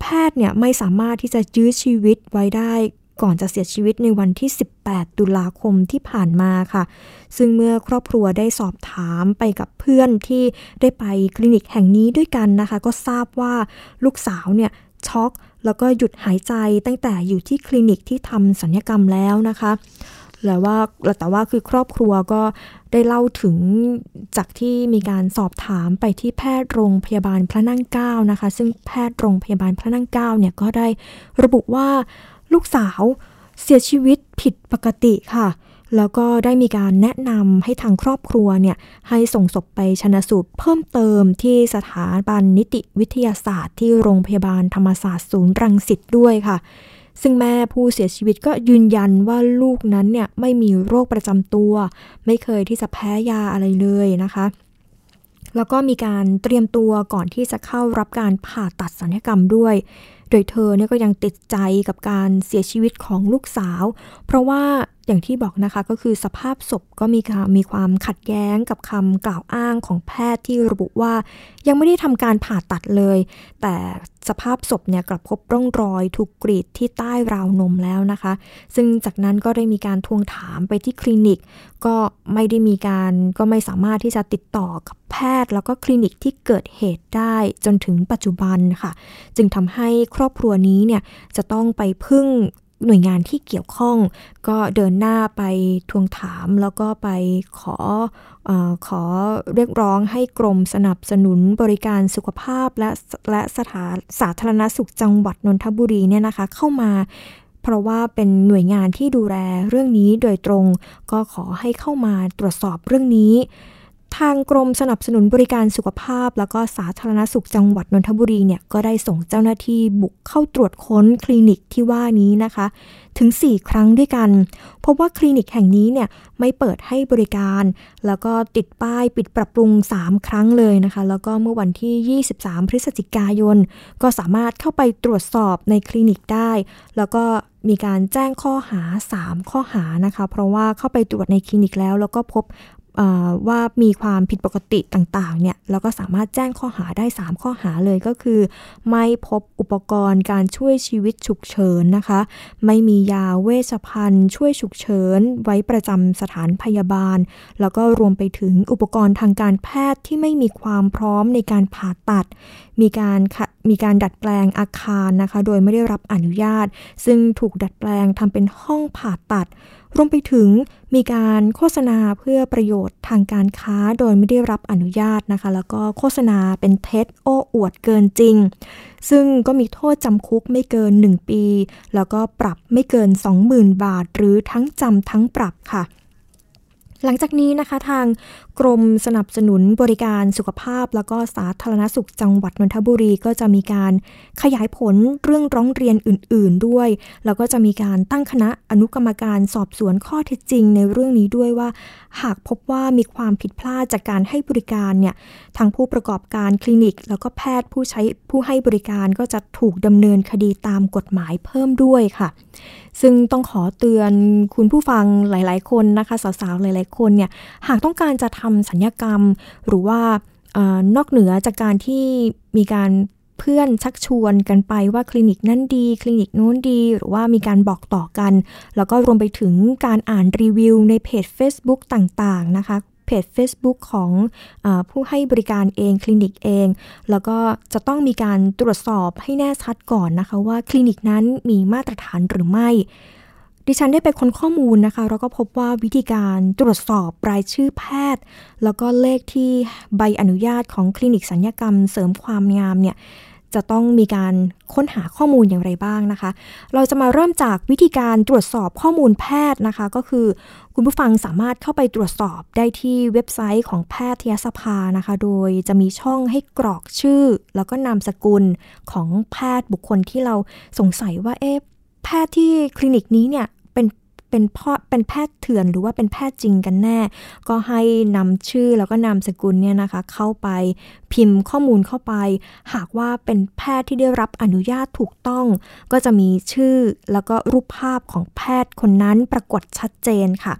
แพทย์เนี่ยไม่สามารถที่จะยื้อชีวิตไว้ได้ ก่อนจะเสียชีวิตในวันที่ 18 ตุลาคมที่ผ่านมาค่ะ ซึ่งเมื่อครอบครัวได้สอบถามไปกับเพื่อนที่ได้ไปคลินิกแห่งนี้ด้วยกันนะคะ ก็ทราบว่าลูกสาวเนี่ยช็อก แล้วก็หยุดหายใจตั้งแต่อยู่ที่คลินิกที่ทำสัญญกรรมแล้วนะคะแล้วว่าแต่ว่าคือครอบครัวก็ได้เล่าถึงจากที่มีการสอบถามไปที่แพทย์โรงพยาบาลพระนั่งเกล้านะคะ ซึ่งแพทย์โรงพยาบาลพระนั่งเกล้าเนี่ยก็ได้ระบุว่า ลูกสาวเสียชีวิตผิดปกติค่ะ แล้วก็ได้มีการแนะนำให้ทางครอบครัวเนี่ยให้ส่งศพไปชนะสูตรเพิ่มเติมที่สถาบันนิติวิทยาศาสตร์ที่โรงพยาบาลธรรมศาสตร์ศูนย์รังสิตด้วยค่ะ ซึ่งแม่ผู้เสียชีวิตก็ยืนยันว่าลูกนั้นเนี่ยไม่มีโรคประจำตัว ไม่เคยที่จะแพ้ยาอะไรเลยนะคะแล้วก็มีการเตรียมตัวก่อนที่จะเข้ารับการผ่าตัดสัญญกรรมด้วย ดยเธอเนี่ยก็ยังติดใจกับการเสียชีวิตของลูกสาว เพราะว่า อย่างที่บอกนะคะก็คือสภาพศพก็มีมีความขัดแย้งกับคำกล่าวอ้างของแพทย์ที่ระบุว่า ยังไม่ได้ทำการผ่าตัดเลย แต่สภาพศพเนี่ยกลับพบร่องรอยถูกกรีดที่ใต้ราวนมแล้วนะคะ ซึ่งจากนั้นก็ได้มีการทวงถามไปที่คลินิก ก็ไม่ได้มีการก็ไม่สามารถที่จะติดต่อกับแพทย์ แล้วก็คลินิกที่เกิดเหตุได้จนถึงปัจจุบันค่ะ จึงทำให้ครอบครัวนี้เนี่ยจะต้องไปพึ่ง หน่วยงานที่เกี่ยวข้องก็เดินหน้าไปทวงถาม แล้วก็ไปขออขอเรียกร้องให้กรมสนับสนุนบริการสุขภาพและและสถาสาธารณสุขจังหวัดนนทบุรีเนี่ยนะคะเข้ามาเพราะว่าเป็นหน่วยงานที่ดูแลเรื่องนี้โดยตรง ก็ขอให้เข้ามาตรวจสอบเรื่องนี้ ทางกรมสนับสนุนบริการสุขภาพ แล้วก็สาธารณสุขจังหวัดนนทบุรีเนี่ยก็ได้ส่งเจ้าหน้าที่บุกเข้าตรวจค้นคลินิกที่ว่านี้นะคะ ถึง 4 ครั้งด้วยกัน พบว่าคลินิกแห่งนี้เนี่ยไม่เปิดให้บริการ แล้วก็ติดป้ายปิดปรับปรุง 3 ครั้งเลยนะคะ แล้วก็เมื่อวันที่ 23 พฤศจิกายน ก็สามารถเข้าไปตรวจสอบในคลินิกได้ แล้วก็มีการแจ้งข้อหา 3 ข้อหานะคะ เพราะว่าเข้าไปตรวจในคลินิกแล้ว แล้วก็พบ ว่ามีความผิดปกติต่างๆเนี่ยเราก็สามารถแจ้งข้อหาได้ 3 ข้อหาเลยก็คือ ไม่พบอุปกรณ์การช่วยชีวิตฉุกเฉินนะคะ ไม่มียาเวชภัณฑ์ ช่วยฉุกเฉิน ไว้ประจำสถานพยาบาล แล้วก็รวมไปถึงอุปกรณ์ทางการแพทย์ที่ไม่มีความพร้อมในการผ่าตัด มีการมีการดัดแปลงอาคารนะคะ โดยไม่ได้รับอนุญาต ซึ่งถูกดัดแปลงทำเป็นห้องผ่าตัด รวมไปถึงมีการโฆษณาเพื่อประโยชน์ทางการค้าโดยไม่ได้รับอนุญาตนะคะ แล้วก็โฆษณาเป็นเท็จโอ้อวดเกินจริง ซึ่งก็มีโทษจำคุกไม่เกิน 1 ปี แล้วก็ปรับไม่เกิน 20,000 บาท หรือทั้งจำทั้งปรับค่ะหลังจากนี้นะคะทาง กรมสนับสนุนบริการสุขภาพ แล้วก็สาธารณสุขจังหวัดนนทบุรีก็จะมีการขยายผลเรื่องร้องเรียนอื่น ๆด้วย แล้วก็จะมีการตั้งคณะอนุกรรมการสอบสวนข้อเท็จจริงในเรื่องนี้ด้วยว่า หากพบว่ามีความผิดพลาดจากการให้บริการเนี่ยทางผู้ประกอบการคลินิก แล้วก็แพทย์ผู้ใช้ผู้ให้บริการก็จะถูกดำเนินคดีตามกฎหมายเพิ่มด้วยค่ะ ซึ่งต้องขอเตือนคุณผู้ฟังหลาย ๆ คนนะคะสาวๆหลาย ๆ คนเนี่ยหากต้องการจะททำสัญญกรรม หรือว่านอกเหนือจากการที่มีการเพื่อนชักชวนกันไปว่าคลินิกนั้นดี คลินิกโน้นดี หรือว่ามีการบอกต่อกัน แล้วก็รวมไปถึงการอ่านรีวิวในเพจ Facebook ต่างๆนะคะเพจ Facebook ของอผู้ให้บริการเองคลินิกเอง แล้วก็จะต้องมีการตรวจสอบให้แน่ชัดก่อนนะคะว่าคลินิกนั้นมีมาตรฐานหรือไม่ ดิฉันได้ไปค้นข้อมูลนะคะ แล้วก็พบว่าวิธีการตรวจสอบรายชื่อแพทย์ แล้วก็เลขที่ใบอนุญาตของคลินิกสัญญกรรมเสริมความงามเนี่ยจะต้องมีการค้นหาข้อมูลอย่างไรบ้างนะคะ เราจะมาเริ่มจากวิธีการตรวจสอบข้อมูลแพทย์นะคะ ก็คือคุณผู้ฟังสามารถเข้าไปตรวจสอบได้ที่เว็บไซต์ของแพทยสภานะคะ โดยจะมีช่องให้กรอกชื่อ แล้วก็นามสกุลของแพทย์บุคคลที่เราสงสัยว่าเอ๊ะแพทย์ที่คลินิกนี้เนี่ย เป็นเพ่อเป็นแพทย์เถื่อนหรือว่าเป็นแพทย์จริงกันแน่ ก็ให้นำชื่อแล้วก็นามสกุลเนี่ยนะคะ เข้าไปพิมพ์ข้อมูลเข้าไป หากว่าเป็นแพทย์ที่ได้รับอนุญาตถูกต้อง ก็จะมีชื่อแล้วก็รูปภาพของแพทย์คนนั้นปรากฏชัดเจนค่ะ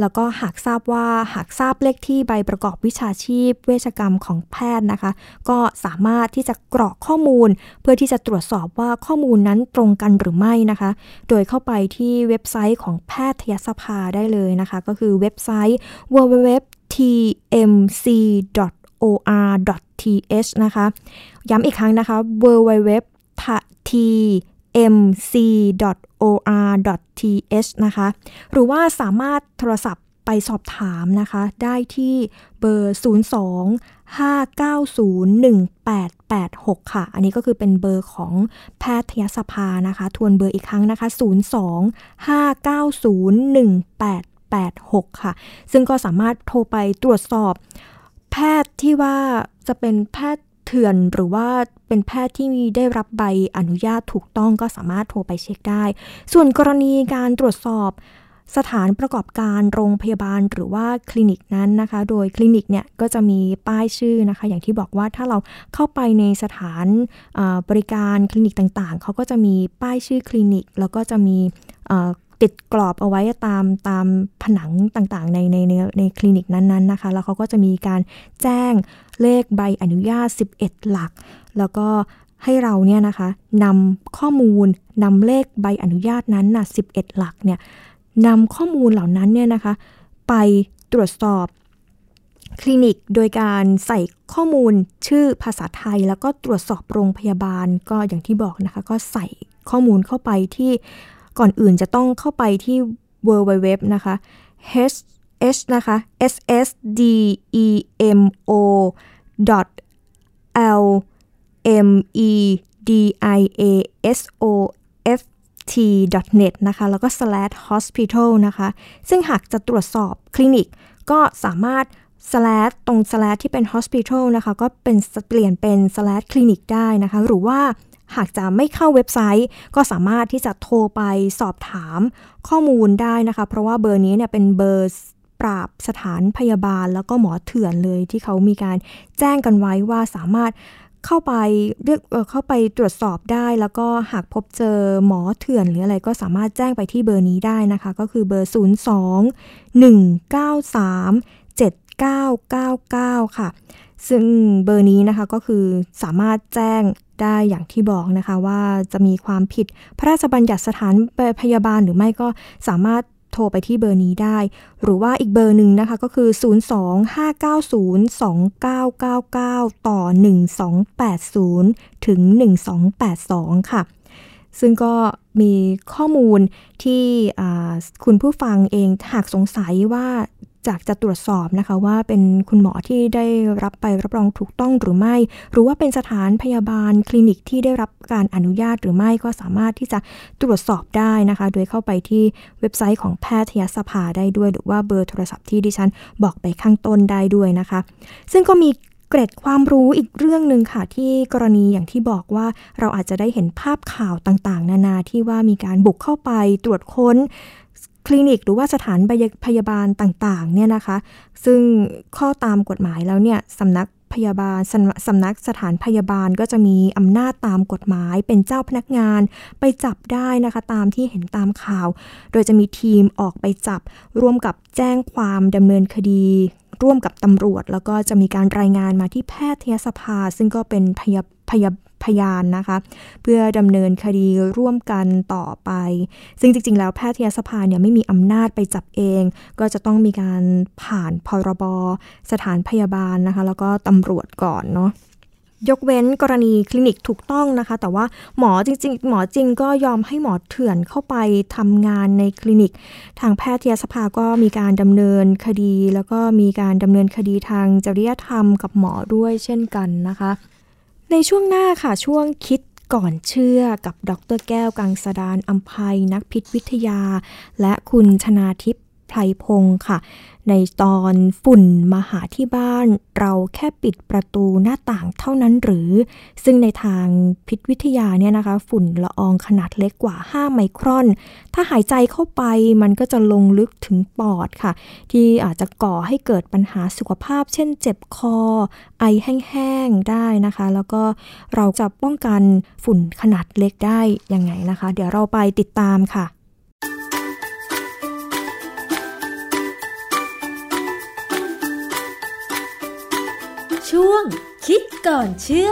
แล้วก็หากทราบว่าหากทราบเลขที่ใบประกอบวิชาชีพ เวชกรรมของแพทย์นะคะ ก็สามารถที่จะกรอกข้อมูล เพื่อที่จะตรวจสอบว่าข้อมูลนั้นตรงกันหรือไม่นะคะ โดยเข้าไปที่เว็บไซต์ของแพทยสภาได้เลยนะคะ ก็คือเว็บไซต์ www.tmc.or.th นะคะ ย้ำอีกครั้งนะคะ www t mc or.th นะคะ หรือว่าสามารถโทรศัพท์ไปสอบถามนะคะ ได้ที่เบอร์ 02 590 1886 ค่ะ อันนี้ก็คือเป็นเบอร์ของแพทยสภานะคะ ทวนเบอร์อีกครั้งนะคะ 02 590 1886 ค่ะ ซึ่งก็สามารถโทรไปตรวจสอบแพทย์ที่ว่าจะเป็นแพทย์เถื่อนหรือว่าเป็นแพทย์ที่มีได้รับใบอนุญาตถูกต้องก็สามารถโทรไปเช็คได้ ส่วนกรณีการตรวจสอบสถานประกอบการโรงพยาบาลหรือว่าคลินิกนั้นนะคะ โดยคลินิกเนี่ยก็จะมีป้ายชื่อนะคะ อย่างที่บอกว่าถ้าเราเข้าไปในสถานบริการคลินิกต่างๆ เขาก็จะมีป้ายชื่อคลินิก แล้วก็จะมี ติดกรอบเอาไว้ตามตามผนังต่างๆ ในในในในคลินิกนั้นๆนะคะ แล้วเขาก็จะมีการแจ้งเลขใบอนุญาต 11 หลัก แล้วก็ให้เราเนี่ยนะคะนำข้อมูลนำเลขใบอนุญาตนั้นนะ11 หลักเนี่ยนำข้อมูลเหล่านั้นเนี่ยนะคะ ไปตรวจสอบคลินิกโดยการใส่ข้อมูลชื่อภาษาไทย แล้วก็ตรวจสอบโรงพยาบาลก็อย่างที่บอกนะคะ ก็ใส่ข้อมูลเข้าไปที่ ก่อนอื่นจะต้องเข้าไปที่ w w w นะคะ h h นะคะ s s d e m o l m e d i a s o f t.net นะคะ แล้วก็ slash hospital นะคะ ซึ่งหากจะตรวจสอบคลินิก ก็สามารถ slash ตรง slash ที่เป็น hospital นะคะ ก็เป็นเปลี่ยนเป็น slash clinic ได้นะคะ หรือว่า หากจะไม่เข้าเว็บไซต์ ก็สามารถที่จะโทรไปสอบถามข้อมูลได้นะคะ เพราะว่าเบอร์นี้เนี่ยเป็นเบอร์ปราบสถานพยาบาลแล้วก็หมอเถื่อนเลยที่เขามีการแจ้งกันไว้ว่าสามารถเข้าไปเรียกเข้าไปตรวจสอบได้ แล้วก็หากพบเจอหมอเถื่อนหรืออะไรก็สามารถแจ้งไปที่เบอร์นี้ได้นะคะ ก็คือเบอร์ 02 193 7999 ค่ะ ซึ่งเบอร์นี้นะคะก็คือสามารถแจ้ง ได้อย่างที่บอกนะคะว่าจะมีความผิดพระราชบัญญัติสถานพยาบาลหรือไม่ก็สามารถโทรไปที่เบอร์นี้ได้ หรือว่าอีกเบอร์หนึ่งนะคะก็คือ 025902999 ต่อ 1280 ถึง 1282 ค่ะ ซึ่งก็มีข้อมูลที่คุณผู้ฟังเองหากสงสัยว่า จากจะตรวจสอบนะคะว่าเป็นคุณหมอที่ได้รับไปรับรองถูกต้องหรือไม่ หรือว่าเป็นสถานพยาบาลคลินิกที่ได้รับการอนุญาตหรือไม่ก็สามารถที่จะตรวจสอบได้นะคะ โดยเข้าไปที่เว็บไซต์ของแพทยสภาได้ด้วย หรือว่าเบอร์โทรศัพท์ที่ดิฉันบอกไปข้างต้นได้ด้วยนะคะ ซึ่งก็มีเกร็ดความรู้อีกเรื่องหนึ่งค่ะ ที่กรณีอย่างที่บอกว่าเราอาจจะได้เห็นภาพข่าวต่างๆ นานาที่ว่ามีการบุกเข้าไปตรวจค้น คลินิกหรือว่าสถานพยาบาลต่างๆเนี่ยนะคะ ซึ่งข้อตามกฎหมายแล้วเนี่ยสำนักพยาบาลสำนักสถานพยาบาลก็จะมีอำนาจตามกฎหมายเป็นเจ้าพนักงานไปจับได้นะคะตามที่เห็นตามข่าว โดยจะมีทีมออกไปจับ ร่วมกับแจ้งความดำเนินคดี ร่วมกับตำรวจ แล้วก็จะมีการรายงานมาที่แพทยสภา ซึ่งก็เป็นพยาพยา พยานนะคะ เพื่อดำเนินคดีร่วมกันต่อไป ซึ่งจริง ๆ แล้วแพทยสภาเนี่ยไม่มีอำนาจไปจับเอง ก็จะต้องมีการผ่านพรบสถานพยาบาลนะคะ แล้วก็ตำรวจก่อนเนาะยกเว้นกรณีคลินิกถูกต้องนะคะ แต่ว่าหมอจริง ๆ หมอจริงก็ยอมให้หมอเถื่อนเข้าไปทำงานในคลินิก ทางแพทยสภาก็มีการดำเนินคดี แล้วก็มีการดำเนินคดีทางจริยธรรมกับหมอด้วยเช่นกันนะคะ ในช่วงหน้าค่ะช่วงคิดก่อนเชื่อกับดรแก้วกังสดานอัมภัยนักพิษวิทยา และคุณชนาทิพย์ ไพรพงศ์ค่ะ ในตอนฝุ่นมาหาที่บ้าน เราแค่ปิดประตูหน้าต่างเท่านั้นหรือ ซึ่งในทางพิษวิทยาเนี่ยนะคะ ฝุ่นละอองขนาดเล็กกว่า 5 ไมครอน ถ้าหายใจเข้าไปมันก็จะลงลึกถึงปอดค่ะ ที่อาจจะก่อให้เกิดปัญหาสุขภาพ เช่นเจ็บคอ ไอแห้งๆได้นะคะ แล้วก็เราจะป้องกันฝุ่นขนาดเล็กได้ยังไงนะคะ เดี๋ยวเราไปติดตามค่ะ
ช่วงคิดก่อนเชื่อ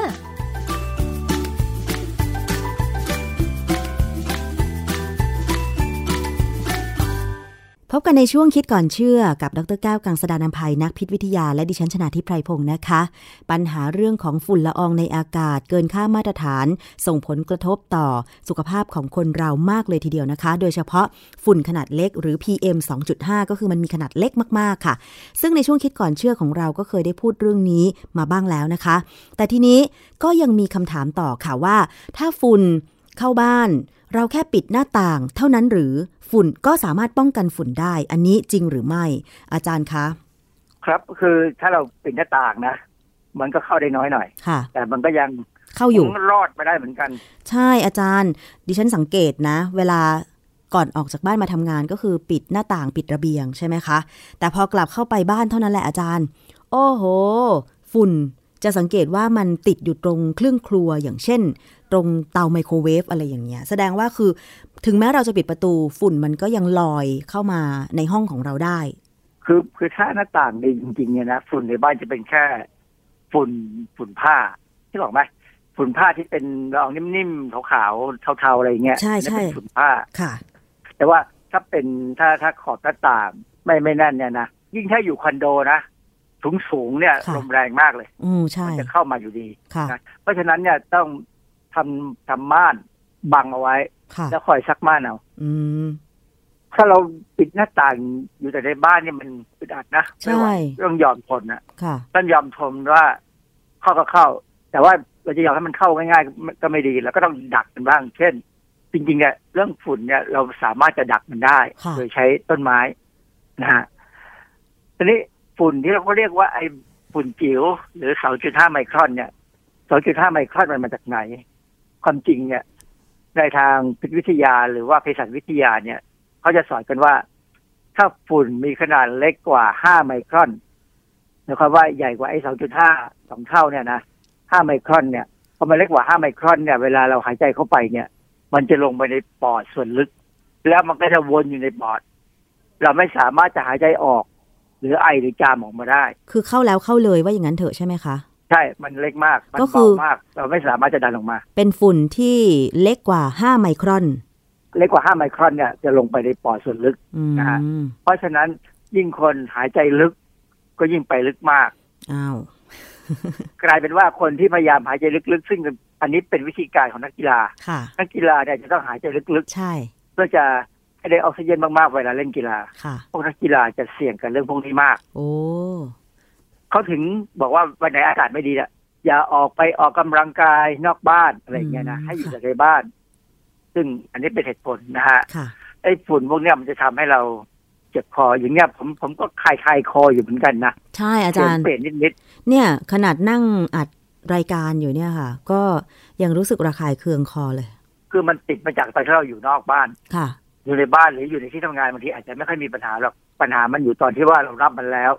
พบกันในช่วงคิดก่อนเชื่อกับดรแก้วกังสดานนภัยนักพิษวิทยาและดิฉันชนาทิพไพรพงศ์นะคะ ปัญหาเรื่องของฝุ่นละอองในอากาศเกินค่ามาตรฐาน ส่งผลกระทบต่อสุขภาพของคนเรามากเลยทีเดียวนะคะ โดยเฉพาะฝุ่นขนาดเล็กหรือ PM 2.5 ก็คือมันมีขนาดเล็กมากๆค่ะ ซึ่งในช่วงคิดก่อนเชื่อของเราก็เคยได้พูดเรื่องนี้มาบ้างแล้วนะคะ แต่ทีนี้ก็ยังมีคำถามต่อค่ะว่า ถ้าฝุ่น เข้าบ้าน เราแค่ปิดหน้าต่าง เท่านั้นหรือฝุ่นก็สามารถป้องกันฝุ่นได้ อันนี้จริงหรือไม่ อาจารย์คะ
ครับคือถ้าเราปิดหน้าต่างนะ มันก็เข้าได้น้อยหน่อย
ค่ะ
แต่มันก็ยัง
เข้าอยู่
รอดมาได้เหมือนกัน
ใช่อาจารย์ ดิฉันสังเกตนะ เวลาก่อนออกจากบ้านมาทำงานก็คือปิดหน้าต่างปิดระเบียงใช่ไหมคะ แต่พอกลับเข้าไปบ้านเท่านั้นแหละอาจารย์ โอ้โห ฝุ่นจะสังเกตว่ามันติดอยู่ตรงเครื่องครัวอย่างเช่น ตรงเตาไมโครเวฟอะไรอย่างเงี้ย แสดงว่าคือถึงแม้เราจะปิดประตูฝุ่นมันก็ยังลอยเข้ามาในห้องของเราได้
คือคือถ้าหน้าต่างดีจริงๆเนี่ยนะฝุ่นในบ้านจะเป็นแค่ฝุ่นฝุ่นผ้าที่บอกไหมฝุ่นผ้าที่เป็นละอองนิ่มๆขาวๆเทาๆอะไรเงี้ย
ใช่ใช่
นั่นเป็นฝุ่นผ้า
ค่ะ
แต่ว่าถ้าเป็นถ้าถ้าขอบหน้าต่างไม่ไม่แน่นเนี่ยนะยิ่งถ้าอยู่คอนโดนะสูงสูงๆเนี่ย
ค่ะ
ลมแรงมากเลย
อืมใช่
มันจะเข้ามาอยู่ดี
ค่ะ
นะเพราะฉะนั้นเนี่ยต้อง ทำทำม่านบังเอาไว้
ค่ะ
แล้วคอยซักม่านเอา
อืม
ถ้าเราปิดหน้าต่างอยู่แต่ในบ้านเนี่ยมันอึดอัดนะ
ใช่
ไม่ไหวต้องยอมทนนะ
ค่ะ
ต้องยอมทนว่าเข้าก็เข้า แต่ว่าเราจะยอมให้มันเข้าง่ายๆก็ไม่ดีแล้วก็ต้องดักมันบ้าง เช่น จริงๆเนี่ยเรื่องฝุ่นเนี่ยเราสามารถจะดักมันได้
ค่ะ
โดยใช้ต้นไม้นะฮะทีนี้ฝุ่นที่เราก็เรียกว่าไอ้ฝุ่นจิ๋วหรือ 2.5 ไมครอนเนี่ย 2.5 ไมครอนมันมาจากไหน ความจริงเนี่ยในทางพิษวิทยาหรือว่าเภสัชวิทยาเนี่ยเขาจะสอนกันว่า ถ้าฝุ่นมีขนาดเล็กกว่า5ไมครอนหมายความว่าใหญ่กว่าไอ้2.5สองเท่าเนี่ยนะ5ไมครอนเนี่ยพอมันเล็กกว่า5ไมครอนเนี่ยเวลาเราหายใจเข้าไปเนี่ย มันจะลงไปในปอดส่วนลึก แล้วมันก็จะวนอยู่ในปอด เราไม่สามารถจะหายใจออก หรือไอหรือจามออกมาได้
คือเข้าแล้วเข้าเลยว่าอย่างนั้นเถอะใช่ไหมคะ
ใช่ มันเล็กมาก มัน
ก็คื
เบา
อ
มาก เราไม่สามารถจะดันออกมา
เป็นฝุ่นที่เล็กกว่า5ไมครอน
เล็กกว่า5ไมครอนเนี่ยจะลงไปในปอดส่วนลึก
อืม
นะฮะ เพราะฉะนั้นยิ่งคนหายใจลึก ก็ยิ่งไปลึกมาก
อ้าว
กลายเป็นว่าคนที่พยายามหายใจลึกๆ ซึ่งอันนี้เป็นวิธีการของนักกีฬา
ค่ะ
นักกีฬาเนี่ยจะต้องหายใจลึก
ใช่
ๆเพื่อจะให้ได้ออกซิเจนมากๆ เวลาเล่นกีฬา
ค่ะ
พวกนักกีฬาจะเสี่ยงกับเรื่องพวกนี้มาก
โอ้
เขาถึงบอกว่าวันไหนอากาศไม่ดีเนี่ยอย่าออกไปออกกำลังกายนอกบ้านอะไรอย่างเงี้ยนะให้อยู่แต่ในบ้าน ซึ่งอันนี้เป็นเหตุผลนะฮะ
ค่ะ
ไอ้ฝุ่นพวกเนี้ยมันจะทำให้เราเจ็บคออย่างเงี้ยผมผมก็คลายคลายๆคออยู่เหมือนกันนะ
ใช่อาจารย์
เปลี่ยนนิด
เนี่ย ขนาดนั่งอัดรายการอยู่เนี่ยค่ะ ก็ยังรู้สึกระคายเคืองคอเลย
ๆคือมันติดมาจากตอนที่เราอยู่นอกบ้าน
ค่ะ
อยู่ในบ้านหรืออยู่ในที่ทำงานบางทีอาจจะไม่ค่อยมีปัญหาหรอกปัญหามันอยู่ตอนที่ว่าเรารับมันแล้ว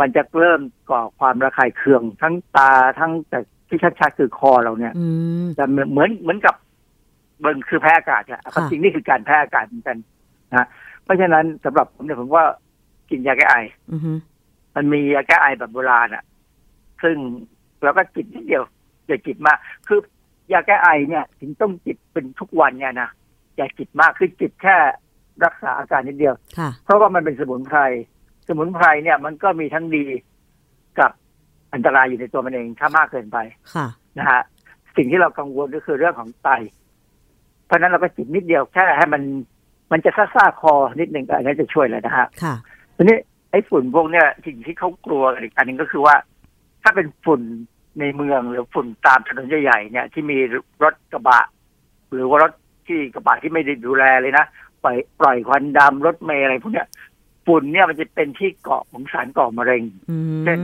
มันจะเริ่มก่อความระคายเคือง ทั้งตาทั้งแต่ที่ชัดๆคือคอเราเนี่ย
อืม
แต่เหมือนเหมือนเหมือนกับมันคือแพ้อากาศอะความจริงนี่คือการแพ้อากาศเหมือนกันนะเพราะฉะนั้นสำหรับผมเนี่ยผมว่ากินยาแก้ไอ
อือฮึ
มันมียาแก้ไอแบบโบราณอะซึ่งเราก็จิบนิดเดียวอย่าจิบมาก คือยาแก้ไอเนี่ย ถึงต้องจิบเป็นทุกวันเนี่ยนะอย่าจิบมากคือจิบแค่รักษาอาการนิดเดียว
ค่ะ
เพราะว่ามันเป็นสมุนไพร สมุนไพรเนี่ยมันก็มีทั้งดีกับอันตรายอยู่ในตัวมันเองถ้ามากเกินไป
ค่ะ
นะฮะสิ่งที่เรากังวลก็คือเรื่องของไต เพราะฉะนั้นเราก็จิบนิดเดียวแค่ให้มันมันจะซ่าๆคอนิดหนึ่งก็อันนี้จะช่วยแล้วนะฮะ
ค่ะ
ทีนี้ไอ้ฝุ่นพวกเนี้ยสิ่งที่เขากลัวกันอีกอันหนึ่งก็คือว่า ถ้าเป็นฝุ่นในเมืองหรือฝุ่นตามถนนใหญ่ๆเนี่ย ที่มีรถกระบะ หรือว่ารถที่กระบะที่ไม่ได้ดูแลเลยนะปล่อยปล่อยควันดำรถเมล์อะไรพวกเนี้ย ฝุ่นเนี่ยมันจะเป็นที่เกาะของสารก่อมะเร็งเช่น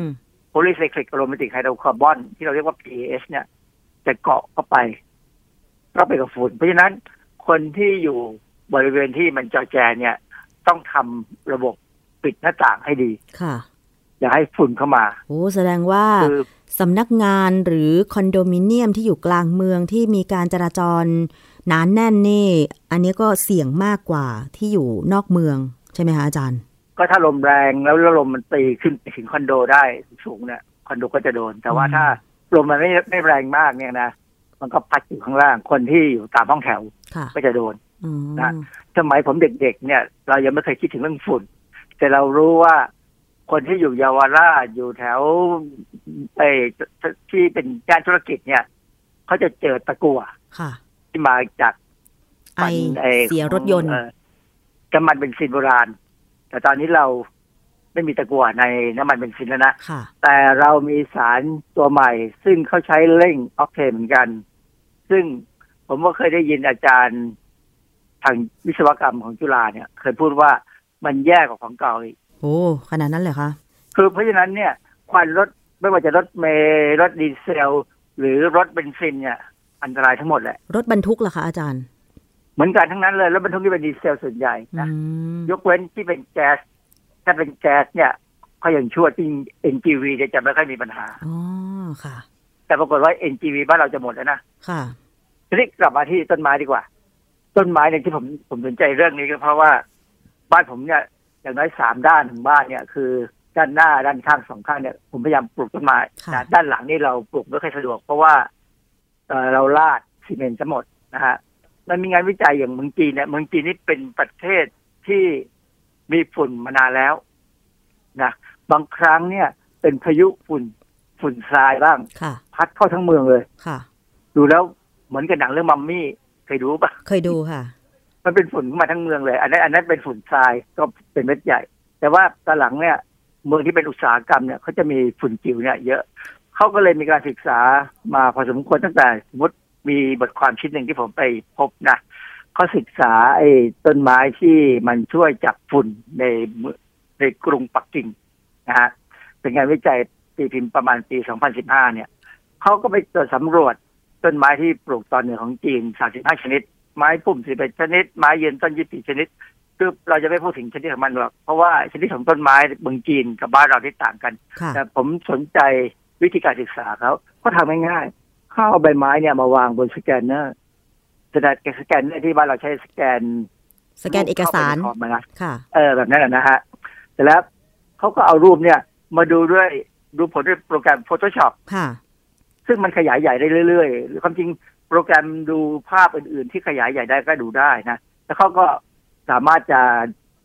polycyclic aromatic hydrocarbon ที่เราเรียกว่า PAH เนี่ย จะเกาะเข้าไปก็ไปกับฝุ่น เพราะฉะนั้นคนที่อยู่บริเวณที่มันจอแจเนี่ย ต้องทำระบบปิดหน้าต่างให้ดี
ค่ะ
อย่าให้ฝุ่นเข้ามา
โอ้แสดงว่า
คือ
สำนักงานหรือคอนโดมิเนียมที่อยู่กลางเมืองที่มีการจราจรหนานแน่นนี่ อันนี้ก็เสี่ยงมากกว่าที่อยู่นอกเมืองใช่ไหมคะอาจารย์
ก็ถ้าลมแรงแล้วลมมันตีขึ้นไปถึงคอนโดได้สูงเนี่ยคอนโดก็จะโดน แต่ว่าถ้าลมมันไม่ไม่แรงมากเนี่ยนะมันก็พัดอยู่ข้างล่างคนที่อยู่ตามห้องแถว
ค่ะ
ก็จะโดน
อืม
นะสมัยผมเด็กๆเนี่ย เรายังไม่เคยคิดถึงเรื่องฝุ่น แต่เรารู้ว่าคนที่อยู่เยาวราชอยู่แถวไอ้ที่เป็นย่านธุรกิจเนี่ยเขาจะเจอตะกั่ว
ค่ะ
ที่มาจาก
ไอเสียรถยนต์
เอ่อน้ำมันเป็นซินโบราณ แต่ตอนนี้เราไม่มีตะกั่วในน้ำมันเป็นซินแล้วนะ
ค่ะ
แต่เรามีสารตัวใหม่ ซึ่งเขาใช้เร่งออกเทนเหมือนกัน ซึ่งผมก็เคยได้ยินอาจารย์ทางวิศวกรรมของจุฬาเนี่ย เคยพูดว่ามันแย่กว่าของเก่าอีก
โอ้ขนาดนั้นเลยคะ
คือเพราะฉะนั้นเนี่ย ควันรถไม่ว่าจะรถเมล์รถดีเซล หรือรถเบนซินเนี่ย อันตรายทั้งหมดแหละ
รถบรรทุกล่ะคะอาจารย์
เหมือนกันทั้งนั้นเลยรถบรรทุกที่เป็นดีเซลส่วนใหญ่นะ
อืม
ยกเว้นที่เป็นแก๊สถ้าเป็นแก๊สเนี่ยเขายังชั่วจริง NGV เนี่ยจะไม่ค่อยมีปัญหา
อ๋อค่ะ
แต่ปรากฏว่า NGV บ้านเราจะหมดแล้วนะ
ค่ะ
ทีนี้กลับมาที่ต้นไม้ดีกว่า ต้นไม้เนี่ยที่ผมผมสนใจเรื่องนี้ก็เพราะว่า บ้านผมเนี่ยอย่างน้อยสามด้านของบ้านเนี่ย คือด้านหน้าด้านข้างสองข้างเนี่ยผมพยายามปลูกต้นไม้
ค่ะ
นะด้านหลังนี่เราปลูกไม่ค่อยสะดวก เพราะว่าเอ่อเราลาดซีเมนต์ทั้งหมดนะฮะ มันมีงานวิจัยอย่างเมืองจีนเนี่ยเมืองจีนนี่เป็นประเทศที่มีฝุ่นมานานแล้วนะบางครั้งเนี่ย เป็นพายุฝุ่นฝุ่นทรายบ้าง
ค่ะ
พัดเข้าทั้งเมืองเลย
ค่ะ
ดูแล้วเหมือนกับหนังเรื่องมัมมี่เคยดูปะ
เคยดูค่ะ
มันเป็นฝุ่นเข้ามาทั้งเมืองเลย อันนั้นอันนั้นเป็นฝุ่นทรายก็เป็นเม็ดใหญ่ แต่ว่าตอนหลังเนี่ย เมืองที่เป็นอุตสาหกรรมเนี่ยเขาจะมีฝุ่นจิ๋วเนี่ย เยอะเขาก็เลยมีการศึกษามาพอสมควรตั้งแต่สมมติ มีบทความชิ้นหนึ่งที่ผมไปพบนะเขาศึกษาไอ้ต้นไม้ที่มันช่วยจับฝุ่นในเมืองในกรุงปักกิ่งนะฮะเป็นงานวิจัยตีพิมพ์ประมาณปี 2015 เนี่ยเขาก็ไปตรวจสำรวจต้นไม้ที่ปลูกตอนเหนือของจีน 35 ชนิด ไม้ปุ่ม 11 ชนิด ไม้ยืนต้น 24 ชนิดคือเราจะไม่พูดถึงชนิดของมันหรอก เพราะว่าชนิดของต้นไม้เมืองจีนกับบ้านเราที่ต่างกัน
ค่ะ
แต่ผมสนใจวิธีการศึกษาเขาก็ทำง่ายๆเขาเอาใบไม้เนี่ยมาวางบนสแกนเนอร์สแกนสแกนเนอร์ที่บ้านเราใช้สแกน
สแกนเอกสาร
เข้าไปในคอมอะนะ
ค่ะ
เออแบบนั้นนะนะฮะแต่แล้วเขาก็เอารูปเนี่ย มาดูด้วยดูผลด้วยโปรแกรม Photoshop
ค่ะ
ซึ่งมันขยายใหญ่ได้เรื่อยๆหรือความจริงโปรแกรมดูภาพอื่น ๆ ที่ขยายใหญ่ได้ก็ดูได้นะแล้วเขาก็สามารถจะ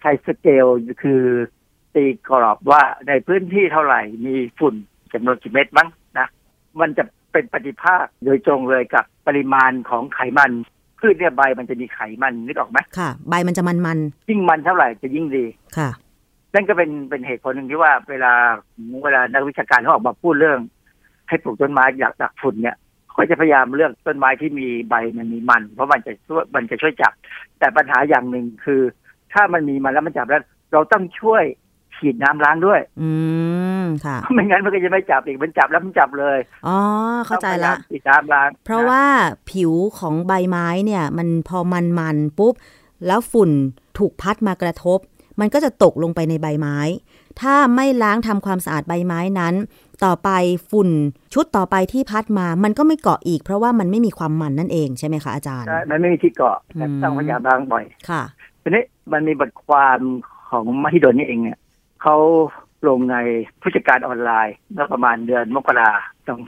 ใช้สเกลคือตีกรอบว่าในพื้นที่เท่าไหร่มีฝุ่นจำนวนกี่เม็ดมั้งนะ มันจะ เป็นปฏิภาคโดยตรงเลยกับปริมาณของไขมันพืชเนี่ยใบมันจะมีไขมันนึกออกไหม
ค่ะ ใบมันจะมันมัน
ยิ่งมันเท่าไหร่จะยิ่งดี
ๆค่ะ
นั่นก็เป็นเป็นเหตุผลหนึ่งที่ว่าเวลาเวลานักวิชาการเขาออกมาพูดเรื่อง ให้ปลูกต้นไม้อยากดักฝุ่นเนี่ยเขาจะพยายามเลือกต้นไม้ที่มีใบมันมีมัน เพราะมันจะช่วยมันจะช่วยจับ แต่ปัญหาอย่างหนึ่งคือ ถ้ามันมีมันแล้วมันจับแล้ว เราต้องช่วย ฉีดน้ำล้างด้วย
อืมค่ะ
ไม่งั้นมันก็จะไม่จับอีกมันจับแล้วมันจับเลย
อ๋อเข้าใจละ
ต้องพยยมฉีดน้ำล้าง
เพราะว่าผิวของใบไม้เนี่ย มันพอมันมันๆปุ๊บ แล้วฝุ่นถูกพัดมากระทบ มันก็จะตกลงไปในใบไม้ ถ้าไม่ล้างทำความสะอาดใบไม้นั้น ต่อไปฝุ่นชุดต่อไปที่พัดมา มันก็ไม่เกาะอีก เพราะว่ามันไม่มีความมันนั่นเองใช่ไหมคะอาจารย์
ใช่มันไม่มีที่เกาะแต่
อืม
ต้องพยายามล้างบ่อย
ค่ะ
ทีนี้มันมีบทความของมหิดลนี่เองเนี่ย เขาลงในผู้จัดการออนไลน์เมื่อประมาณเดือนมกราคม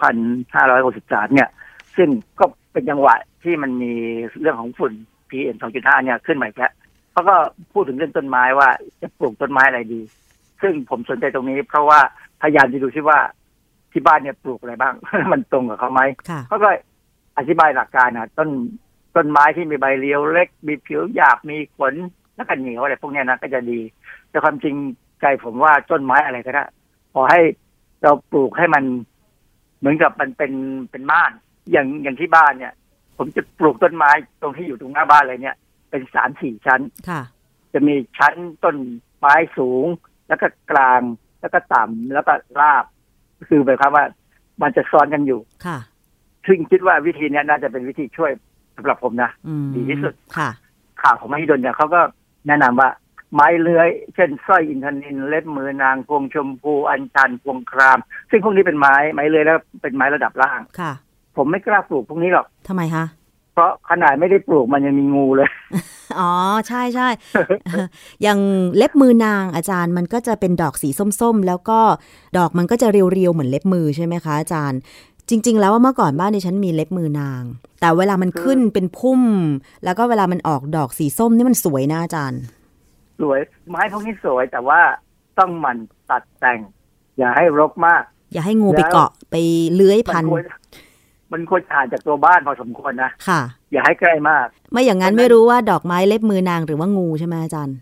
2563 เนี่ย ซึ่งก็เป็นจังหวะที่มันมีเรื่องของฝุ่น PM 2.5 เนี่ยขึ้นมาอีกแล้วเขาก็พูดถึงเรื่องต้นไม้ว่าจะปลูกต้นไม้อะไรดี ซึ่งผมสนใจตรงนี้ เพราะว่าพยายามจะดูที่ว่าที่บ้านเนี่ยปลูกอะไรบ้าง มันตรงกับเขาไหม
ค่ะ
เขาก็อธิบายหลักการนะต้นต้นไม้ที่มีใบเรียวเล็ก มีผิวหยาบมีขนแล้วก็เหนียวอะไรพวกเนี้ยนะก็จะดี แต่ความจริง ใจผมว่าต้นไม้อะไรก็ได้ขอให้เราปลูกให้มันเหมือนกับมันเป็นเป็นม่าน อย่างอย่างที่บ้านเนี่ย ผมจะปลูกต้นไม้ตรงที่อยู่ตรงหน้าบ้านเลยเนี่ย เป็นสามสี่ชั้น
ค่ะ
จะมีชั้นต้นไม้สูง แล้วก็กลางแล้วก็ต่ำแล้วก็ราบ คือหมายความว่า มันจะซ้อนกันอยู่
ค่ะ
ซึ่งคิดว่าวิธีเนี้ยน่าจะเป็นวิธีช่วยสำหรับผมนะ
อืม
ดีที่สุด
ค่ะ
ข่าวของมหิดลเนี่ยเขาก็แนะนำว่า ไม้เลื้อย เช่นสร้อยอินทนินเล็บมือนางพวงชมพูอัญชันพวงคราม ซึ่งพวกนี้เป็นไม้ไม้เลื้อยแล้วเป็นไม้ระดับล่าง
ค่ะ
ผมไม่กล้าปลูกพวกนี้หรอก
ทำไมคะ
เพราะขนาดไม่ได้ปลูกมันยังมีงูเลย
อ๋อใช่ใช่อย่างเล็บมือนางอาจารย์มันก็จะเป็นดอกสีส้มๆ แล้วก็ดอกมันก็จะเรียวๆ เหมือนเล็บมือใช่ไหมคะอาจารย์ จริง ๆ แล้วว่าเมื่อก่อนบ้านดิฉันมีเล็บมือนาง แต่เวลามันขึ้นเป็นพุ่ม แล้วก็เวลามันออกดอกสีส้มนี่มันสวยนะอาจารย์
สวย ไม้พวกนี้สวยแต่ว่าต้องหมันตัดแต่ง อย่าให้รกมาก
อย่าให้งูไปเกาะไปเลื้อยพัน
มัควรมันควรห่างจากตัวบ้านพอสมควรนะ
ค่ะ
อย่าให้ใกล้มาก
ไม่อย่างนั้นไม่รู้ว่าดอกไม้เล็บมือนางหรือว่างูใช่ไหมอาจารย์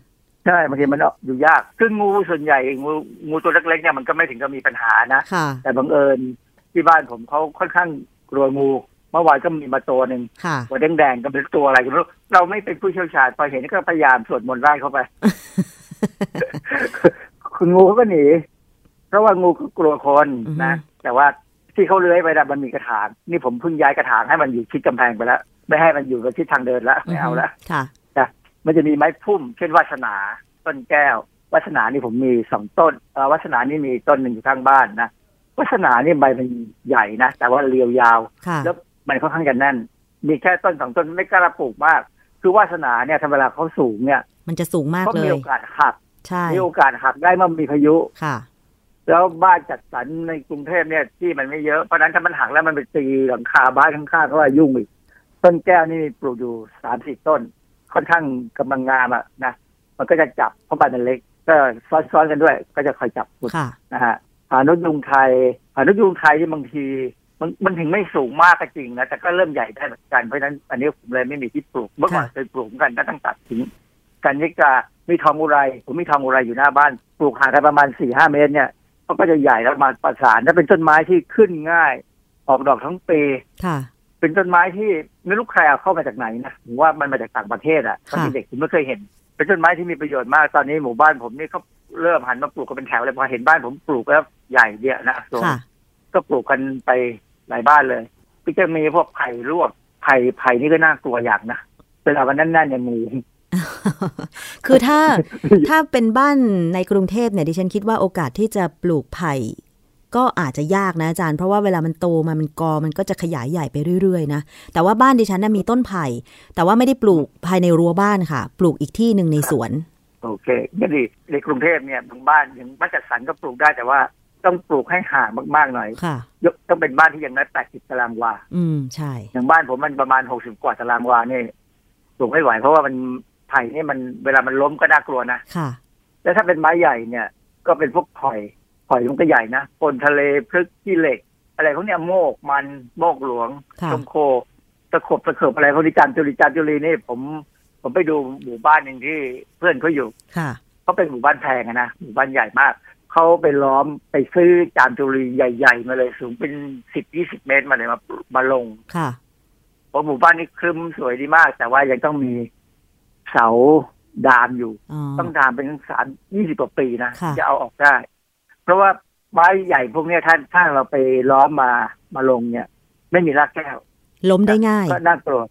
ใช่บางทีมันอยู่ยากซึ่งงูส่วนใหญ่งูงูตัวเล็กๆเนี่ยมันก็ไม่ถึงกับมีปัญหานะ
ค่ะ
แต่บังเอิญที่บ้านผมเขาค่อนข้างกลัวงู เมื่อวานก็มีมาตัวหนึ่ง
ค่ะ
ตัวแดงๆก็เป็นตัวอะไรก็ไม่รู้เราไม่เป็นผู้เชี่ยวชาญพอเห็นก็พยายามสวดมนต์ไล่เข้าไป คุณงูเขาก็หนี เพราะว่างูก็กลัวคนนะแต่ว่าที่เขาเลื้อยไปนะมันมีกระถางนี่ผมเพิ่งย้ายกระถางให้มันอยู่ชิดกำแพงไปแล้วไม่ให้มันอยู่กับชิดทางเดินแล้วไม่เอาแล้ว
ค่ะ
นะมันจะมีไม้พุ่ม เช่นวาสนาต้นแก้ววาสนานี่ผมมีสองต้นเอ่อวาสนานี่มีต้นหนึ่งอยู่ข้างบ้านนะวาสนานี่ใบมันใหญ่นะแต่ว่าเรียวยาว
ค่ะ
แล้ว มันค่อนข้างจะแน่น มีแค่ต้นสองต้นไม่กล้าปลูกมาก คือวาสนาเนี่ยถ้าเวลาเขาสูงเนี่ย
มันจะสูงมาก
เขา
เล
มี
ย
โอกาสหัก
ใช่
มีโอกาสหักได้เมื่อมีพายุ
ค่ะ
แล้วบ้านจัดสรรในกรุงเทพเนี่ยที่มันไม่เยอะเพราะฉะนั้นถ้ามันหักแล้วมันไปตีหลังคาบ้านข้างๆก็ว่ายุ่งอีกต้นแก้วนี่ปลูกอยู่สามสี่ต้น ค่อนข้างกำลังงามอะนะมันก็จะจับเพราะใบมันเล็กก็ซ้อนๆกันด้วย ก็จะคอยจับคุณ
ค่ะ
นะฮะหานุยุงไทยหานุยุงไทยที่บางที มันมันถึงไม่สูงมากก็จริงนะแต่ก็เริ่มใหญ่ได้เหมือนกันเพราะฉะนั้นอันนี้ผมเลยไม่มีที่ปลูกเมื่อก่อนเคยปลูกเหมือนกันก็ต้องตัดทิ้งกันยิกามีทองอุไรผมมีทองอุไรอยู่หน้าบ้าน ปลูกห่างกันประมาณสี่ห้าเมตรเนี่ยเขาก็จะใหญ่แล้วมาประสานถ้าเป็นต้นไม้ที่ขึ้นง่าย ออกดอกทั้งปี
ค่ะ
เป็นต้นไม้ที่ไม่รู้ใครเอาเข้ามาจากไหนนะผมว่ามันมาจากต่างประเทศอะตอน
ค่ะ
เด็กผมไม่เคยเห็น เป็นต้นไม้ที่มีประโยชน์มากตอนนี้หมู่บ้านผมนี่เขาเริ่มหันมาปลูกกันเป็นแถวเลยพอเห็นบ้านผมปลูกแล้วใหญ่เดียวนะสวย
ค่ะ
ก็ปลูกกันไป หลายบ้านเลยก็จะมีพวกไผ่ลวกไผ่ไผ่นี่ก็น่ากลัวอย่างนะเวลามันแน่นๆอย่างงู
คือถ้าถ้าเป็นบ้านในกรุงเทพเนี่ยดิฉันคิดว่าโอกาสที่จะปลูกไผ่ก็อาจจะยากนะอาจารย์ เพราะว่าเวลามันโตมามันกอมันก็จะขยายใหญ่ไปเรื่อยๆนะแต่ว่าบ้านดิฉันน่ะมีต้นไผ่ แต่ว่าไม่ได้ปลูกภายในรั้วบ้านค่ะ ปลูกอีกที่หนึ่งในสวน
โอเคก็ดีในกรุงเทพเนี่ยบางบ้านอย่างบ้านจัดสรรก็ปลูกได้แต่ว่า ต้องปลูกให้ห่างมากๆหน่อย
ค่ะ
ยกต้องเป็นบ้านที่อย่างน้อยแปดสิบตารางวา
อืมใช่
อย่างบ้านผมมันประมาณหกสิบกว่าตารางวาเนี่ยปลูกไม่ไหว เพราะว่ามันไผ่นี่มันเวลามันล้มก็น่ากลัวนะ
ค่ะ
แล้วถ้าเป็นไม้ใหญ่เนี่ย ก็เป็นพวกข่อยข่อยมันก็ใหญ่นะปนทะเลพฤกษ์ขี้เหล็ก อะไรพวกเนี้ยโมกมันโมกหลวง
ค่ะ
ชมโคตะขบตะเขิบอะไรพวกนี้จามจุลีจามจุลีนี่ผมผมไปดูหมู่บ้านหนึ่งที่เพื่อนเขาอยู่
ค่ะ
เขาเป็นหมู่บ้านแพงอะนะหมู่บ้านใหญ่มาก เขาไปล้อมไปซื้อจามจุลีใหญ่ ๆ มาเลยสูงเป็นสิบยี่สิบเมตรมาเลยมามาลง
ค่ะ
เพราะหมู่บ้านนี้ครึ้มสวยดีมาก แต่ว่ายังต้องมีเสาดามอยู่
อ๋อ
ต้องดามเป็นสามยี่สิบกว่าปีนะ
ค่ะ
จะเอาออกได้ เพราะว่าไม้ใหญ่พวกเนี้ยถ้าถ้าเราไปล้อมมามาลงเนี่ย ไม่มีรากแก้ว
ล้มได้ง่าย
ก็น่ากลัว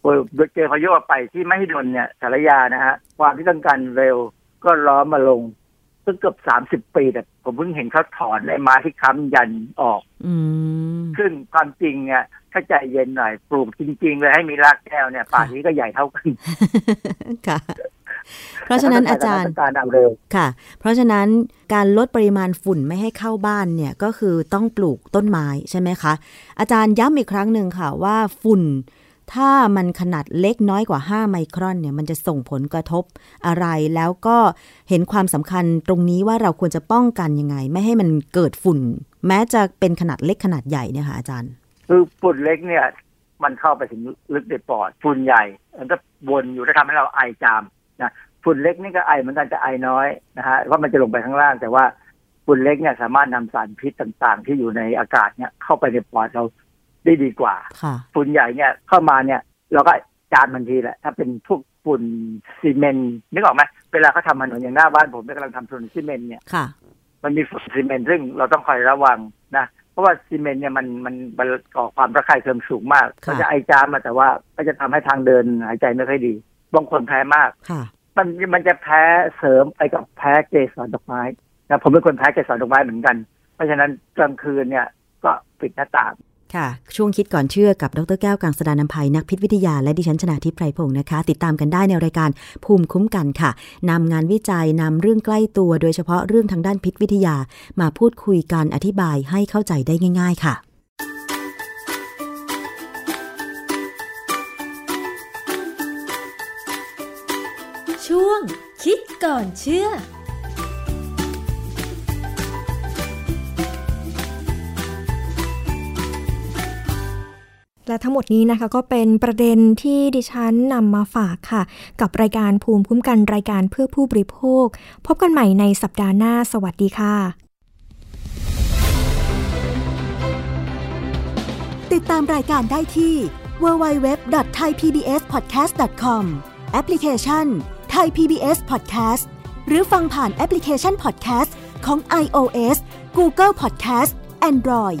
โอ้ยเจอพายุไปที่ไม่ให้ดนเนี่ยสารยานะฮะความที่ต้องการเร็วก็ล้อมมาลง ซึ่งเกือบสามสิบปีแต่ผมเพิ่งเห็นเขาถอนไอ้ไม้ที่ค้ำยันออก
อืม
ซึ่งความจริงเนี่ยถ้าใจเย็นหน่อยปลูกจริง ๆ เลยให้มีรากแก้วเนี่ยป่านนี้ก็ใหญ่เท่ากัน
ค่ะ เพราะฉะนั้นอาจารย์
ต้องการเอาเร็ว
ค่ะ เพราะฉะนั้นการลดปริมาณฝุ่นไม่ให้เข้าบ้านเนี่ยก็คือต้องปลูกต้นไม้ใช่ไหมคะ อาจารย์ย้ำอีกครั้งหนึ่งค่ะว่าฝุ่น ถ้ามันขนาดเล็กน้อยกว่า 5 ไมครอนเนี่ยมันจะส่งผลกระทบอะไรแล้วก็เห็นความสำคัญตรงนี้ว่าเราควรจะป้องกันยังไง ไม่ให้มันเกิดฝุ่น แม้จะเป็นขนาดเล็กขนาดใหญ่เนี่ยค่ะอาจารย์
คือฝุ่นเล็กเนี่ยมันเข้าไปถึงลึกในปอดฝุ่นใหญ่ มันก็วนอยู่แล้วทำให้เราไอจามนะฝุ่นเล็กนี่ก็ไอเหมือนกันจะไอน้อยนะฮะเพราะมันจะลงไปข้างล่างแต่ว่าฝุ่นเล็กเนี่ยสามารถนำสารพิษต่างๆ ที่อยู่ในอากาศเนี่ยเข้าไปในปอดเรา ได้ดีกว่า
ค่ะ
ฝุ่นใหญ่เนี่ยเข้ามาเนี่ย เราก็จานทันทีแหละ ถ้าเป็นพวกฝุ่นซีเมนต์นึกออกไหมเวลาเขาทำถนนอย่างหน้าบ้านผมเนี่ยกำลังทำถนนซีเมนต์เนี่ย
ค่ะ
มันมีฝุ่นซีเมนต์ซึ่งเราต้องคอยระวังนะเพราะว่าซีเมนต์เนี่ยมันมันมันก่อความระคายเคืองสูงมาก
ค่ะ
ก็จะไอจามมาแต่ว่าก็จะทำให้ทางเดินหายใจไม่ค่อยดีบางคนแพ้มาก
ค่ะ
มันมันจะแพ้เสริมไปกับแพ้เกสรดอกไม้นะผมเป็นคนแพ้เกสรดอกไม้เหมือนกัน เพราะฉะนั้นกลางคืนเนี่ยก็ปิดหน้าต่าง
ค่ะ ช่วงคิดก่อนเชื่อกับดรแก้วกังสดานนภัยนักพิษวิทยาและดิฉันชนาทิพไพรพงศ์นะคะ ติดตามกันได้ในรายการภูมิคุ้มกันค่ะนำงานวิจัยนำเรื่องใกล้ตัว โดยเฉพาะเรื่องทางด้านพิษวิทยา มาพูดคุยกันอธิบายให้เข้าใจได้ง่าย ๆ ค่ะ
ช่วงคิดก่อนเชื่อ
และทั้งหมดนี้นะคะก็เป็นประเด็นที่ดิฉันนำมาฝากค่ะ กับรายการภูมิคุ้มกันรายการเพื่อผู้บริโภค พบกันใหม่ในสัปดาห์หน้า สวัสดีค่ะ
ติดตามรายการได้ที่ www.thaipbspodcast.com แอปพลิเคชัน Thai PBS Podcast หรือฟังผ่านแอปพลิเคชัน Podcast ของ iOS Google Podcast Android